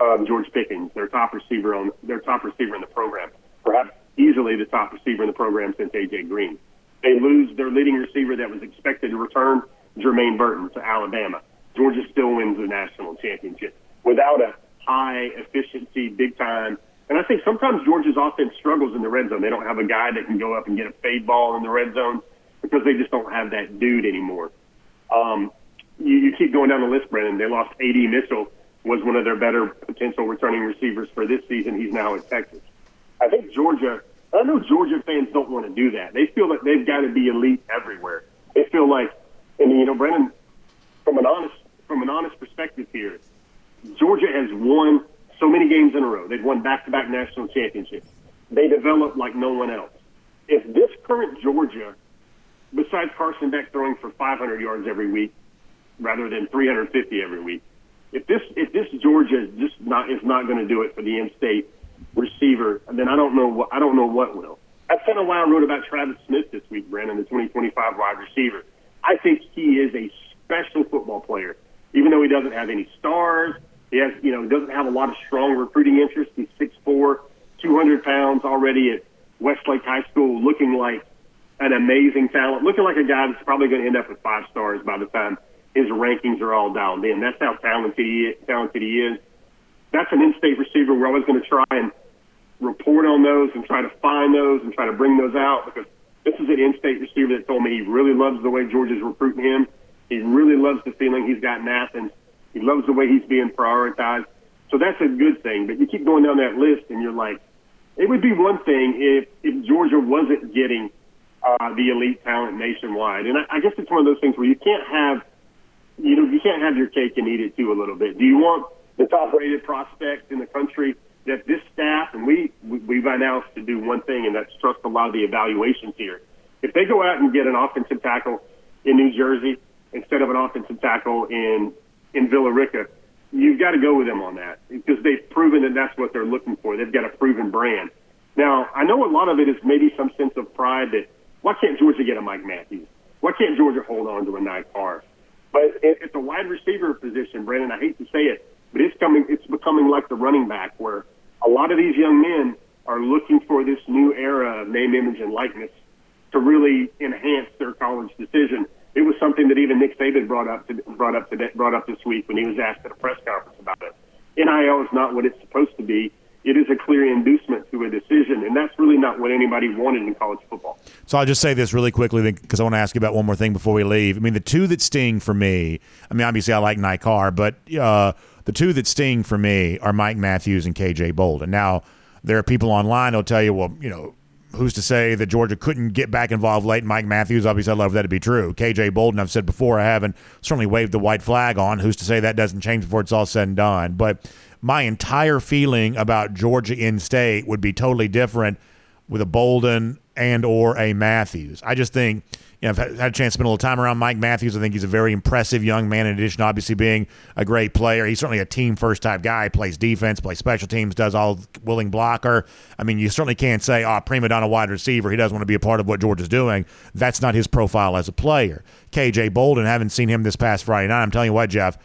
um, George Pickens, their top receiver on their top receiver in the program, perhaps easily the top receiver in the program since AJ Green. They lose their leading receiver that was expected to return, Jermaine Burton, to Alabama. Georgia still wins the national championship without a high efficiency, big time. And I think sometimes Georgia's offense struggles in the red zone. They don't have a guy that can go up and get a fade ball in the red zone because they just don't have that dude anymore. Um, you, you keep going down the list, Brennan. They lost AD Mitchell was one of their better potential returning receivers for this season. He's now at Texas. I think Georgia. I know Georgia fans don't want to do that. They feel that they've got to be elite everywhere. They feel like, and you know, Brennan, from an honest from an honest perspective here, Georgia has won so many games in a row. They've won back-to-back national championships. They develop like no one else. If this current Georgia, besides Carson Beck throwing for 500 yards every week rather than 350 every week, if this if this Georgia is just not is not going to do it for the in-state receiver, then I don't know what I don't know what will. I spent a while wrote about Travis Smith this week, Brandon, the 2025 wide receiver. I think he is a special football player. Even though he doesn't have any stars, he has, you know, doesn't have a lot of strong recruiting interest. He's 6'4", 200 pounds already at Westlake High School, looking like an amazing talent, looking like a guy that's probably going to end up with five stars by the time his rankings are all dialed in. That's how talented he is, talented he is. That's an in-state receiver. We're always going to try and report on those and try to find those and try to bring those out because this is an in-state receiver that told me he really loves the way Georgia's recruiting him. He really loves the feeling he's got in Athens. He loves the way he's being prioritized. So that's a good thing. But you keep going down that list and you're like, it would be one thing if, if Georgia wasn't getting uh, the elite talent nationwide. And I, I guess it's one of those things where you can't have, you know, you can't have your cake and eat it too a little bit. Do you want the top rated prospect in the country that this staff and we, we we've announced to do one thing, and that's trust a lot of the evaluations here. If they go out and get an offensive tackle in New Jersey instead of an offensive tackle in in Villa Rica, you've got to go with them on that because they've proven that that's what they're looking for. They've got a proven brand. Now, I know a lot of it is maybe some sense of pride that why can't Georgia get a Mike Matthews? Why can't Georgia hold on to a Ny Carr? But at the wide receiver position, Brandon, I hate to say it, but it's coming. It's becoming like the running back, where a lot of these young men are looking for this new era of name, image, and likeness to really enhance their college decision. It was something that even Nick Saban brought up to, brought up today, brought up this week when he was asked at a press conference about it. NIL is not what it's supposed to be. It is a clear inducement to a decision, and that's really not what anybody wanted in college football. So I'll just say this really quickly because I want to ask you about one more thing before we leave. I mean, the two that sting for me. I mean, obviously I like Carr, but uh, the two that sting for me are Mike Matthews and KJ Bolden. Now, there are people online who'll tell you, well, you know, who's to say that Georgia couldn't get back involved late? Mike Matthews, obviously, I'd love that to be true. KJ Bolden, I've said before, I haven't certainly waved the white flag on. Who's to say that doesn't change before it's all said and done? But my entire feeling about Georgia in state would be totally different with a Bolden and or a Matthews. I just think you know, I've had a chance to spend a little time around Mike Matthews. I think he's a very impressive young man. In addition, obviously being a great player, he's certainly a team first type guy. Plays defense, plays special teams, does all willing blocker. I mean, you certainly can't say, "Oh, prima donna wide receiver." He doesn't want to be a part of what Georgia's doing. That's not his profile as a player. KJ Bolden, haven't seen him this past Friday night. I'm telling you what, Jeff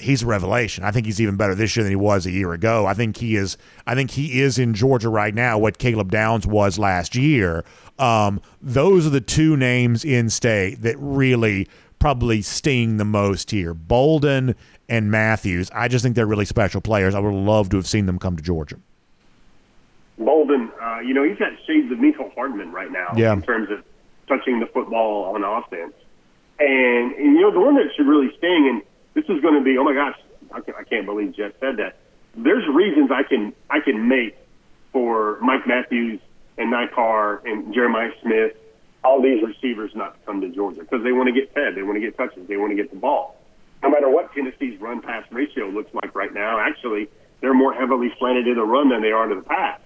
he's a revelation. I think he's even better this year than he was a year ago. I think he is. I think he is in Georgia right now what Caleb Downs was last year. Um, those are the two names in state that really probably sting the most here. Bolden and Matthews. I just think they're really special players. I would love to have seen them come to Georgia. Bolden, uh, you know, he's got shades of Mecole Hardman right now yeah. in terms of touching the football on offense. And, and you know, the one that should really sting, and this is going to be, oh my gosh, I can't, I can't believe Jeff said that. There's reasons I can I can make for Mike Matthews and Ny Carr and Jeremiah Smith, all these receivers not to come to Georgia because they want to get fed, they want to get touches, they want to get the ball. No matter what Tennessee's run pass ratio looks like right now, actually they're more heavily slanted to the run than they are to the pass.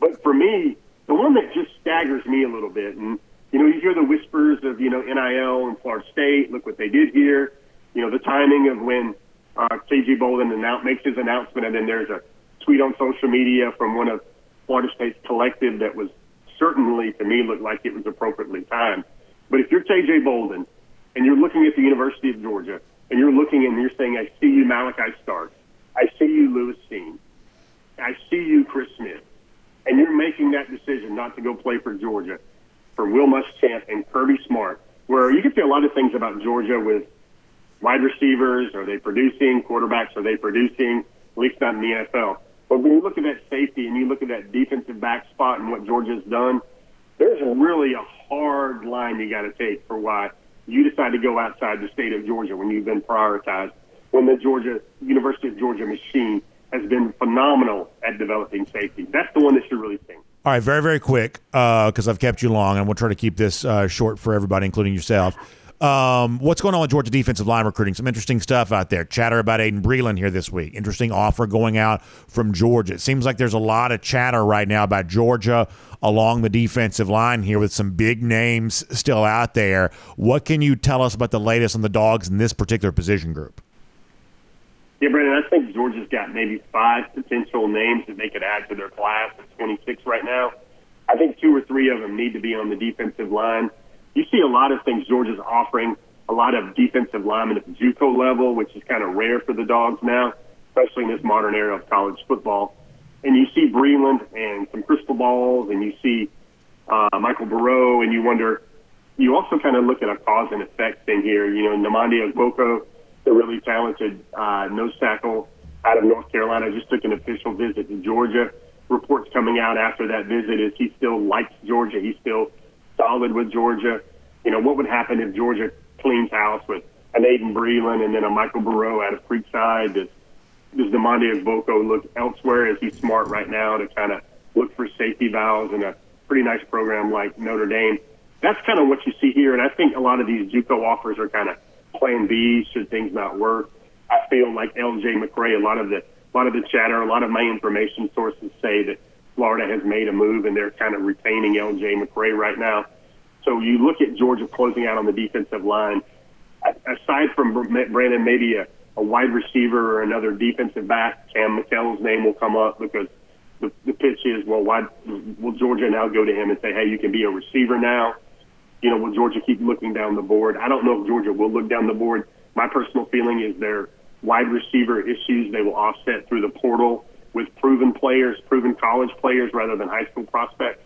But for me, the one that just staggers me a little bit, and you know, you hear the whispers of you know NIL and Florida State. Look what they did here you know, the timing of when uh, KJ Bolden makes his announcement, and then there's a tweet on social media from one of Florida State's collective that was certainly, to me, looked like it was appropriately timed. But if you're KJ Bolden and you're looking at the University of Georgia and you're looking and you're saying, I see you, Malaki Starks, I see you, Lewis Cine, I see you, Chris Smith, and you're making that decision not to go play for Georgia, for Will Muschamp and Kirby Smart, where you can say a lot of things about Georgia with wide receivers? Are they producing? Quarterbacks, are they producing? At least not in the NFL. But when you look at that safety and you look at that defensive back spot and what Georgia's done, there's really a hard line you got to take for why you decide to go outside the state of Georgia when you've been prioritized. When the Georgia University of Georgia machine has been phenomenal at developing safety. That's the one that should really sting. All right, very very quick because uh, I've kept you long, and we'll try to keep this uh, short for everybody, including yourself. Um, what's going on with Georgia defensive line recruiting? Some interesting stuff out there. Chatter about Aiden Breeland here this week. Interesting offer going out from Georgia. It seems like there's a lot of chatter right now about Georgia along the defensive line here with some big names still out there. What can you tell us about the latest on the dogs in this particular position group? Yeah, Brandon, I think Georgia's got maybe five potential names that they could add to their class of 26 right now. I think two or three of them need to be on the defensive line you see a lot of things Georgia's offering a lot of defensive linemen at the JUCO level, which is kind of rare for the Dogs now, especially in this modern era of college football. And you see Breeland and some crystal balls, and you see uh, Michael Burrow, and you wonder. You also kind of look at a cause and effect thing here. You know, Nnamdi Ogboko, the really talented uh, nose tackle out of North Carolina, just took an official visit to Georgia. Reports coming out after that visit is he still likes Georgia. He's still solid with Georgia. You know, what would happen if Georgia cleans house with an Aiden Breeland and then a Michael Burrow out of Creekside? Does, does Nnamdi Ogboko look elsewhere? Is he smart right now to kind of look for safety valves in a pretty nice program like Notre Dame? That's kind of what you see here, and I think a lot of these JUCO offers are kind of plan B should things not work. I feel like LJ McCray, a lot of the a lot of the chatter, a lot of my information sources say that Florida has made a move and they're kind of retaining LJ McCray right now. So you look at Georgia closing out on the defensive line. Aside from Brandon, maybe a, a wide receiver or another defensive back, Cam McKell's name will come up because the, the pitch is, well, why will Georgia now go to him and say, hey, you can be a receiver now? You know, will Georgia keep looking down the board? I don't know if Georgia will look down the board. My personal feeling is their wide receiver issues they will offset through the portal with proven players, proven college players rather than high school prospects.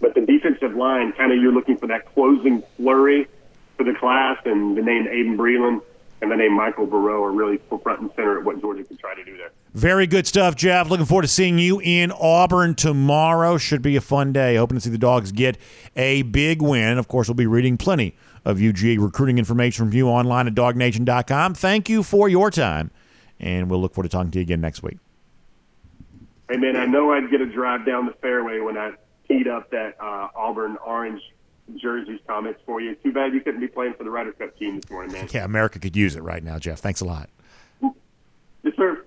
But the defensive line, kind of you're looking for that closing flurry for the class, and the name Aiden Breeland and the name Michael Burrow are really front and center at what Georgia can try to do there. Very good stuff, Jeff. Looking forward to seeing you in Auburn tomorrow. Should be a fun day. Hoping to see the dogs get a big win. Of course, we'll be reading plenty of UGA recruiting information from you online at DawgNation.com. Thank you for your time, and we'll look forward to talking to you again next week. Hey, man, I know I'd get a drive down the fairway when I teed up that uh, Auburn orange jerseys comments for you. Too bad you couldn't be playing for the Ryder Cup team this morning, man. Yeah, America could use it right now, Jeff. Thanks a lot. Yes, sir.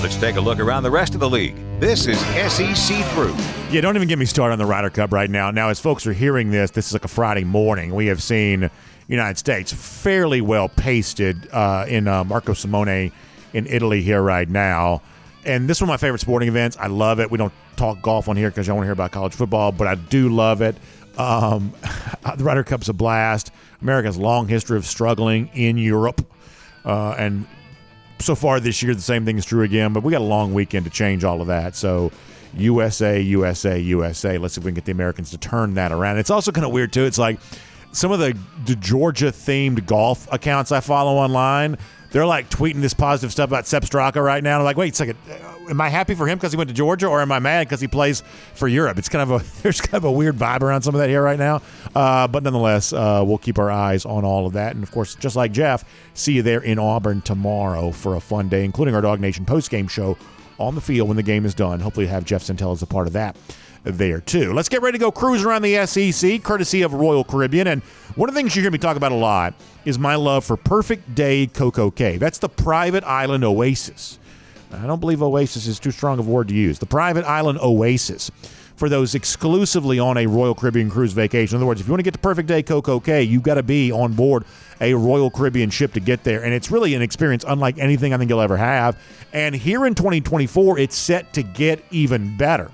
Let's take a look around the rest of the league. This is SEC Through. Yeah, don't even get me started on the Ryder Cup right now. Now, as folks are hearing this, this is like a Friday morning. We have seen United States fairly well pasted uh, in uh, Marco Simone in Italy here right now. And this is one of my favorite sporting events. I love it. We don't talk golf on here because I want to hear about college football, but I do love it. Um, <laughs> the Ryder Cup's a blast. America's long history of struggling in Europe. Uh, and so far this year, the same thing is true again, but we got a long weekend to change all of that. So, USA, USA, USA. Let's see if we can get the Americans to turn that around. It's also kind of weird, too. It's like some of the, the Georgia themed golf accounts I follow online they're like tweeting this positive stuff about Sepp Straka right now. I'm like, wait a second, uh, am I happy for him because he went to Georgia, or am I mad because he plays for Europe? It's kind of a <laughs> there's kind of a weird vibe around some of that here right now. Uh, but nonetheless, uh, we'll keep our eyes on all of that, and of course, just like Jeff, see you there in Auburn tomorrow for a fun day, including our DawgNation post game show on the field when the game is done. Hopefully, have Jeff Sentell as a part of that there too. Let's get ready to go cruise around the SEC, courtesy of Royal Caribbean. And one of the things you hear me talk about a lot is my love for Perfect Day CocoCay. That's the private island oasis. I don't believe oasis is too strong of a word to use. The private island oasis for those exclusively on a Royal Caribbean cruise vacation. In other words, if you want to get to Perfect Day CocoCay, you've got to be on board a Royal Caribbean ship to get there. And it's really an experience unlike anything I think you'll ever have. And here in 2024, it's set to get even better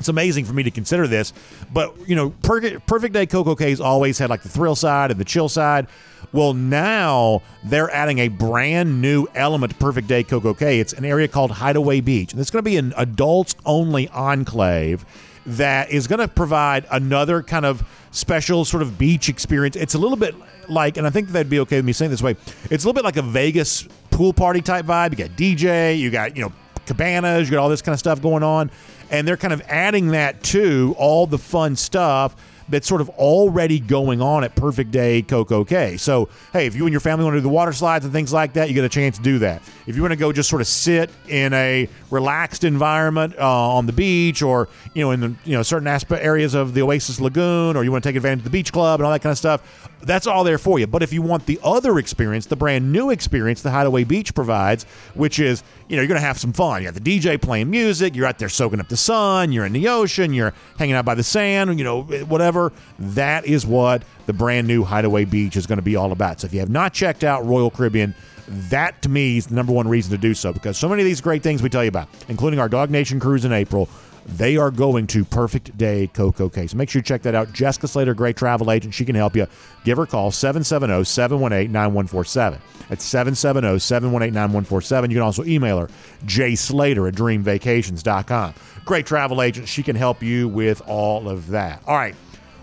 it's amazing for me to consider this. But, you know, Perfect, Perfect Day CocoCay's always had like the thrill side and the chill side. Well, now they're adding a brand new element to Perfect Day CocoCay. It's an area called Hideaway Beach. And it's going to be an adults only enclave that is going to provide another kind of special sort of beach experience. It's a little bit like, and I think that'd be okay with me saying this way, it's a little bit like a Vegas pool party type vibe. You got DJ, you got, you know, cabanas, you got all this kind of stuff going on and they're kind of adding that to all the fun stuff that's sort of already going on at Perfect Day CocoCay. So, hey, if you and your family want to do the water slides and things like that, you get a chance to do that. If you want to go just sort of sit in a relaxed environment uh, on the beach or, you know, in the, you know, certain aspect areas of the Oasis Lagoon or you want to take advantage of the beach club and all that kind of stuff, that's all there for you. But if you want the other experience, the brand new experience the Hideaway Beach provides, which is, you know, you're going to have some fun. You got the DJ playing music, you're out there soaking up the sun, you're in the ocean, you're hanging out by the sand, you know, whatever. That is what the brand new Hideaway Beach is going to be all about. So if you have not checked out Royal Caribbean, that to me is the number one reason to do so because so many of these great things we tell you about, including our DawgNation cruise in April, they are going to Perfect Day Coco Case. Make sure you check that out. Jessica Slater, great travel agent. She can help you. Give her a call, 770 718 9147. That's 770 718 9147. You can also email her, jslater at dreamvacations.com. Great travel agent. She can help you with all of that. All right.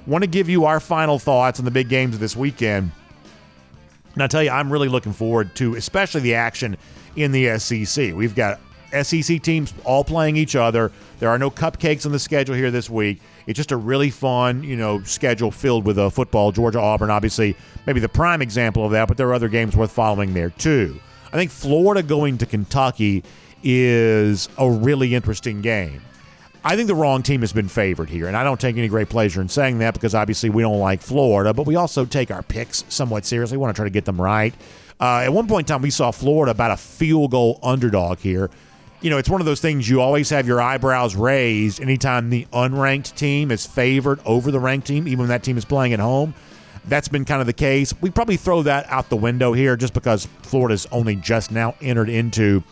Want to give you our final thoughts on the big games of this weekend. And I tell you, I'm really looking forward to, especially the action in the SEC. We've got SEC teams all playing each other. There are no cupcakes on the schedule here this week. It's just a really fun, you know, schedule filled with uh, football. Georgia Auburn, obviously, maybe the prime example of that, but there are other games worth following there too. I think Florida going to Kentucky is a really interesting game. I think the wrong team has been favored here, and I don't take any great pleasure in saying that because obviously we don't like Florida, but we also take our picks somewhat seriously. We want to try to get them right. Uh, at one point in time, we saw Florida about a field goal underdog here you know, it's one of those things you always have your eyebrows raised anytime the unranked team is favored over the ranked team, even when that team is playing at home. That's been kind of the case. We probably throw that out the window here just because Florida's only just now entered into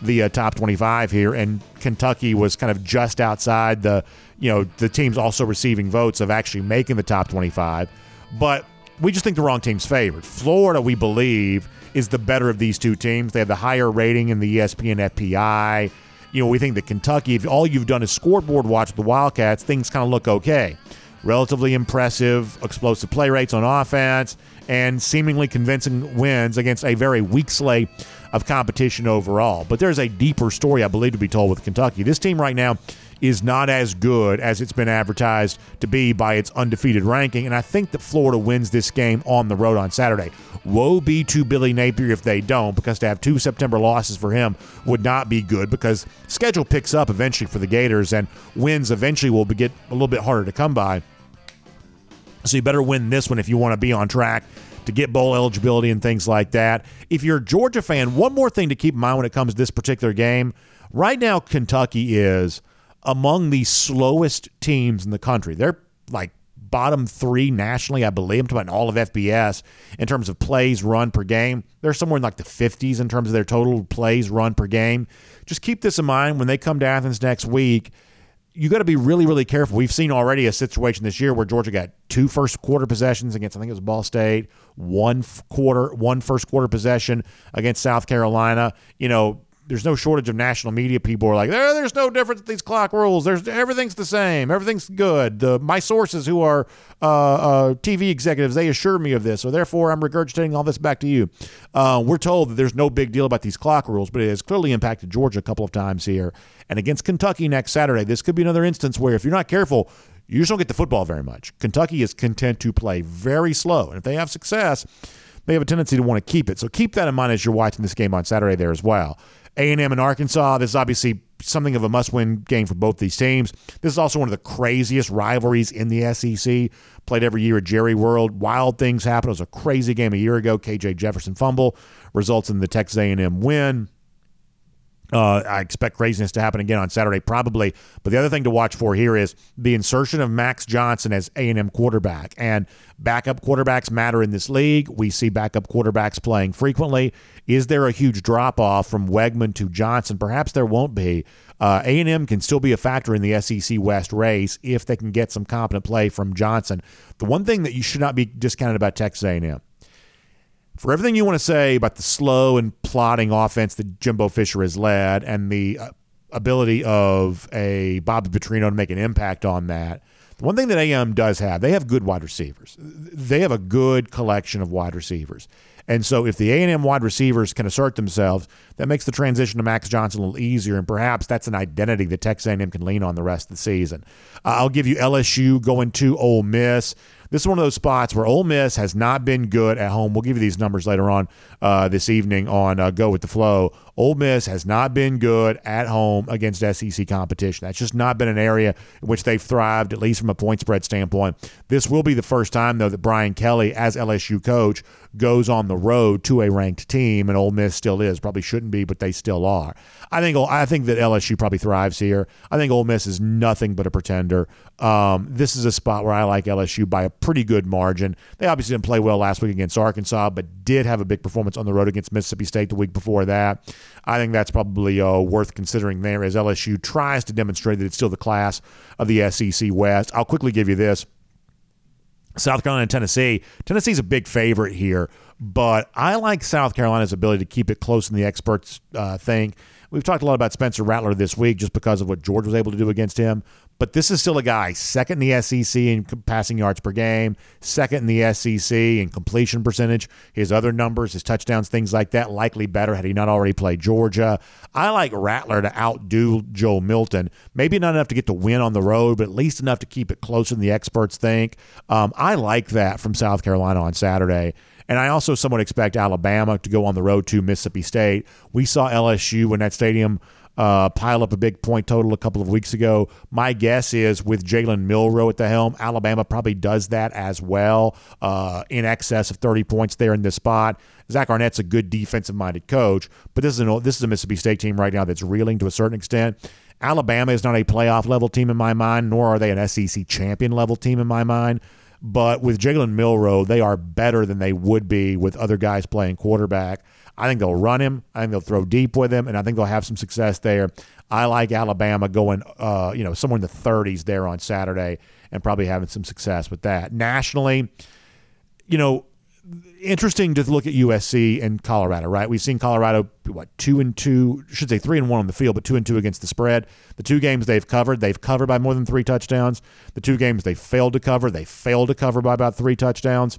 the uh, top 25 here, and Kentucky was kind of just outside the, you know, the teams also receiving votes of actually making the top 25. But we just think the wrong team's favored. Florida, we believe, is the better of these two teams. They have the higher rating in the ESPN FPI. You know, we think that Kentucky, if all you've done is scoreboard watch with the Wildcats, things kind of look okay. Relatively impressive, explosive play rates on offense, and seemingly convincing wins against a very weak slate of competition overall. But there's a deeper story, I believe, to be told with Kentucky. This team right now is not as good as it's been advertised to be by its undefeated ranking. And I think that Florida wins this game on the road on Saturday. Woe be to Billy Napier if they don't, because to have two September losses for him would not be good because schedule picks up eventually for the Gators and wins eventually will get a little bit harder to come by. So you better win this one if you want to be on track to get bowl eligibility and things like that. If you're a Georgia fan, one more thing to keep in mind when it comes to this particular game. Right now, Kentucky is – among the slowest teams in the country. They're like bottom three nationally, I believe. I'm talking about all of FBS in terms of plays run per game. They're somewhere in like the 50s in terms of their total plays run per game. Just keep this in mind when they come to Athens next week. You got to be really, really careful. We've seen already a situation this year where Georgia got two first quarter possessions against, I think it was Ball State, one quarter, one first quarter possession against South Carolina. You know, there's no shortage of national media people are like there, there's no difference with these clock rules. There's everything's the same. Everything's good. The my sources who are uh, uh, tv executives they assure me of this. So therefore i'm regurgitating all this back to you. Uh, we're told that there's no big deal about these clock rules but it has clearly impacted georgia a couple of times here and against kentucky next saturday. This could be another instance where if you're not careful you just don't get the football very much. Kentucky is content to play very slow and if they have success they have a tendency to want to keep it. So keep that in mind as you're watching this game on saturday there as well a&M and Arkansas. This is obviously something of a must-win game for both these teams. This is also one of the craziest rivalries in the SEC. Played every year at Jerry World. Wild things happen. It was a crazy game a year ago. KJ Jefferson fumble results in the Texas A&M win. Uh, I expect craziness to happen again on Saturday, probably. But the other thing to watch for here is the insertion of Max Johnson as A&M quarterback. And backup quarterbacks matter in this league. We see backup quarterbacks playing frequently. Is there a huge drop off from Weigman to Johnson? Perhaps there won't be. Uh, A&M can still be a factor in the SEC West race if they can get some competent play from Johnson. The one thing that you should not be discounted about Texas A&M for everything you want to say about the slow and plodding offense that Jimbo Fisher has led and the uh, ability of a Bobby Petrino to make an impact on that, the one thing that A&M does have, they have good wide receivers. They have a good collection of wide receivers. And so if the A&M wide receivers can assert themselves, that makes the transition to Max Johnson a little easier, and perhaps that's an identity that Texas A&M can lean on the rest of the season. I'll give you LSU going to Ole Miss. This is one of those spots where Ole Miss has not been good at home. We'll give you these numbers later on uh, this evening on uh, Go with the Flow. Ole Miss has not been good at home against SEC competition. That's just not been an area in which they've thrived, at least from a point spread standpoint. This will be the first time, though, that Brian Kelly, as LSU coach, goes on the road to a ranked team, and Ole Miss still is. Probably shouldn't be, but they still are. I think I think that LSU probably thrives here. I think Ole Miss is nothing but a pretender. Um, this is a spot where I like LSU by a pretty good margin. They obviously didn't play well last week against Arkansas, but did have a big performance on the road against Mississippi State the week before that. I think that's probably uh, worth considering there as LSU tries to demonstrate that it's still the class of the SEC West. I'll quickly give you this. South Carolina and Tennessee. Tennessee's a big favorite here, but I like South Carolina's ability to keep it close in the experts uh, think. We've talked a lot about Spencer Rattler this week just because of what George was able to do against him. But this is still a guy second in the SEC in passing yards per game, second in the SEC in completion percentage. His other numbers, his touchdowns, things like that, likely better had he not already played Georgia. I like Rattler to outdo Joe Milton. Maybe not enough to get the win on the road, but at least enough to keep it closer than the experts think. Um, I like that from South Carolina on Saturday. And I also somewhat expect Alabama to go on the road to Mississippi State. We saw LSU in that stadium uh, pile up a big point total a couple of weeks ago. My guess is with Jalen Milroe at the helm, Alabama probably does that as well, uh, in excess of 30 points there in this spot. Zach Arnett's a good defensive minded coach, but this is, an, this is a Mississippi State team right now that's reeling to a certain extent. Alabama is not a playoff level team in my mind, nor are they an SEC champion level team in my mind. But with Jalen Milroe, they are better than they would be with other guys playing quarterback. I think they'll run him. I think they'll throw deep with him, and I think they'll have some success there. I like Alabama going, uh, you know, somewhere in the 30s there on Saturday, and probably having some success with that. Nationally, you know, interesting to look at USC and Colorado, right? We've seen Colorado what two and two, should say three and one on the field, but two and two against the spread. The two games they've covered, they've covered by more than three touchdowns. The two games they failed to cover, they failed to cover by about three touchdowns.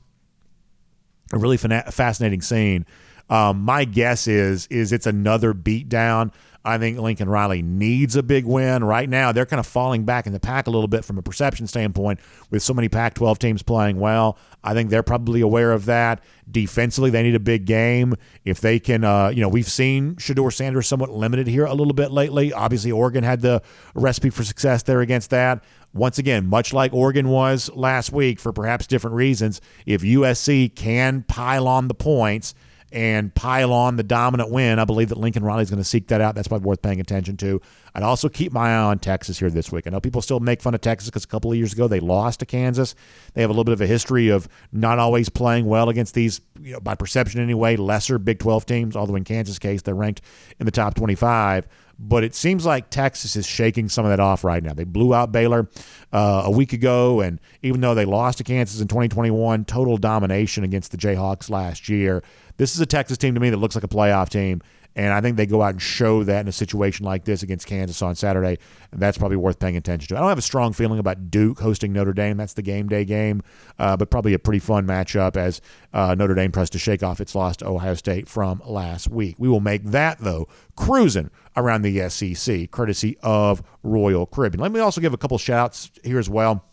A really fascinating scene um, my guess is is it's another beatdown. I think Lincoln Riley needs a big win. Right now, they're kind of falling back in the pack a little bit from a perception standpoint with so many Pac 12 teams playing well. I think they're probably aware of that. Defensively, they need a big game. If they can, uh, you know, we've seen Shedeur Sanders somewhat limited here a little bit lately. Obviously, Oregon had the recipe for success there against that. Once again, much like Oregon was last week for perhaps different reasons, if USC can pile on the points, and pile on the dominant win. I believe that Lincoln Riley is going to seek that out. That's probably worth paying attention to. I'd also keep my eye on Texas here this week. I know people still make fun of Texas because a couple of years ago they lost to Kansas. They have a little bit of a history of not always playing well against these, you know, by perception anyway, lesser Big 12 teams, although in Kansas' case, they're ranked in the top 25 but it seems like Texas is shaking some of that off right now. They blew out Baylor uh, a week ago, and even though they lost to Kansas in 2021, total domination against the Jayhawks last year. This is a Texas team to me that looks like a playoff team. And I think they go out and show that in a situation like this against Kansas on Saturday. That's probably worth paying attention to. I don't have a strong feeling about Duke hosting Notre Dame. That's the game day game, uh, but probably a pretty fun matchup as uh, Notre Dame tries to shake off its loss to Ohio State from last week. We will make that, though, cruising around the SEC, courtesy of Royal Caribbean. Let me also give a couple shout outs here as well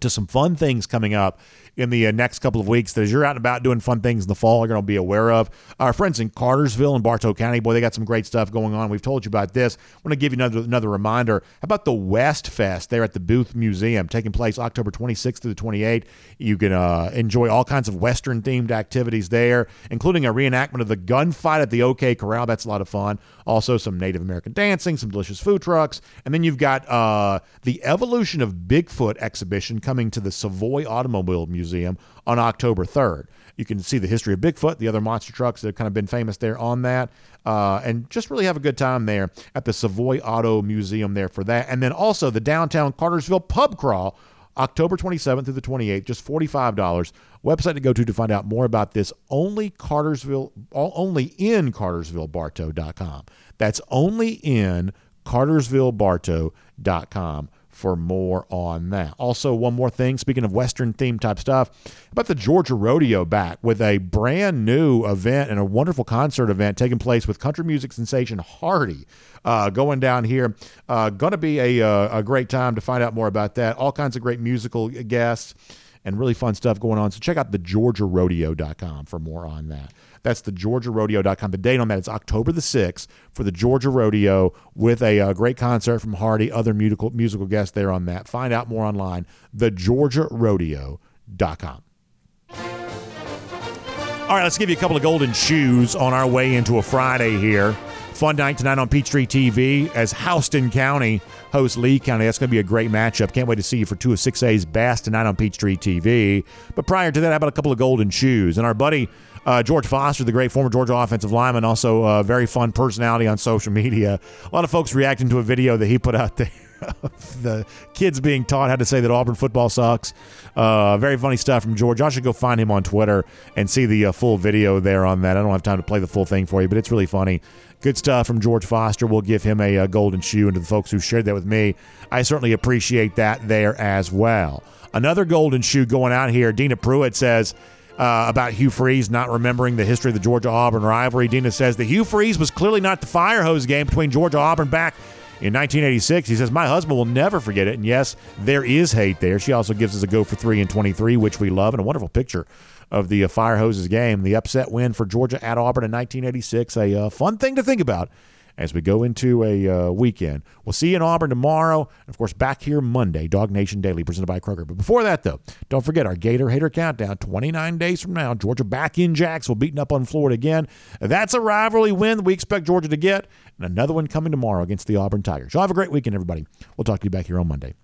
to some fun things coming up in the uh, next couple of weeks that as you're out and about doing fun things in the fall, you're going to be aware of. Our friends in Cartersville and Bartow County, boy, they got some great stuff going on. We've told you about this. I want to give you another, another reminder. How about the West Fest there at the Booth Museum, taking place October 26th through the 28th? You can uh, enjoy all kinds of Western themed activities there, including a reenactment of the gunfight at the OK Corral. That's a lot of fun. Also, some Native American dancing, some delicious food trucks. And then you've got uh, the Evolution of Bigfoot exhibition coming to the Savoy Automobile Museum. Museum on October 3rd. You can see the history of Bigfoot, the other monster trucks that have kind of been famous there on that, uh, and just really have a good time there at the Savoy Auto Museum there for that. And then also the downtown Cartersville pub crawl. October 27th through the 28th, just $45. Website to go to to find out more about this. Only Cartersville, only in CartersvilleBartow.com. That's only in CartersvilleBartow.com for more on that. Also, one more thing, speaking of Western theme type stuff, about the Georgia Rodeo back with a brand new event and a wonderful concert event taking place with country music sensation Hardy uh, going down here. Uh, going to be a, uh, a great time to find out more about that. All kinds of great musical guests and really fun stuff going on. So check out the georgiarodeo.com for more on that. That's the GeorgiaRodeo.com. The date on that is October the 6th for the Georgia Rodeo with a, uh, great concert from Hardy, other musical, musical guests there on that. Find out more online, thegeorgiarodeo.com. All right, let's give you a couple of golden shoes on our way into a Friday here. Fun night tonight on Peachtree TV as Houston County hosts Lee County. That's going to be a great matchup. Can't wait to see you for two of 6A's best tonight on Peachtree TV. But prior to that, how about a couple of golden shoes? And our buddy Uh, George Foster, the great former Georgia offensive lineman, also a very fun personality on social media. A lot of folks reacting to a video that he put out there. the kids being taught how to say that Auburn football sucks. Uh, very funny stuff from George. I should go find him on Twitter and see the uh, full video there on that. I don't have time to play the full thing for you, but it's really funny. Good stuff from George Foster. We'll give him a, a golden shoe, and to the folks who shared that with me, I certainly appreciate that there as well. Another golden shoe going out here. Dina Pruitt says, uh, about Hugh Freeze not remembering the history of the Georgia Auburn rivalry. Dina says the Hugh Freeze was clearly not the fire hose game between Georgia Auburn back in 1986. He says, My husband will never forget it. And yes, there is hate there. She also gives us a go for 3 and 23, which we love, and a wonderful picture of the uh, Fire Hoses game. The upset win for Georgia at Auburn in 1986. A uh, fun thing to think about as we go into a uh, weekend. We'll see you in Auburn tomorrow. And of course, back here Monday, DawgNation Daily presented by Kroger. But before that, though, don't forget our Gator Hater Countdown 29 days from now. Georgia back in Jacksonville, beating up on Florida again. That's a rivalry win we expect Georgia to get. And another one coming tomorrow against the Auburn Tigers. Y'all have a great weekend, everybody. We'll talk to you back here on Monday.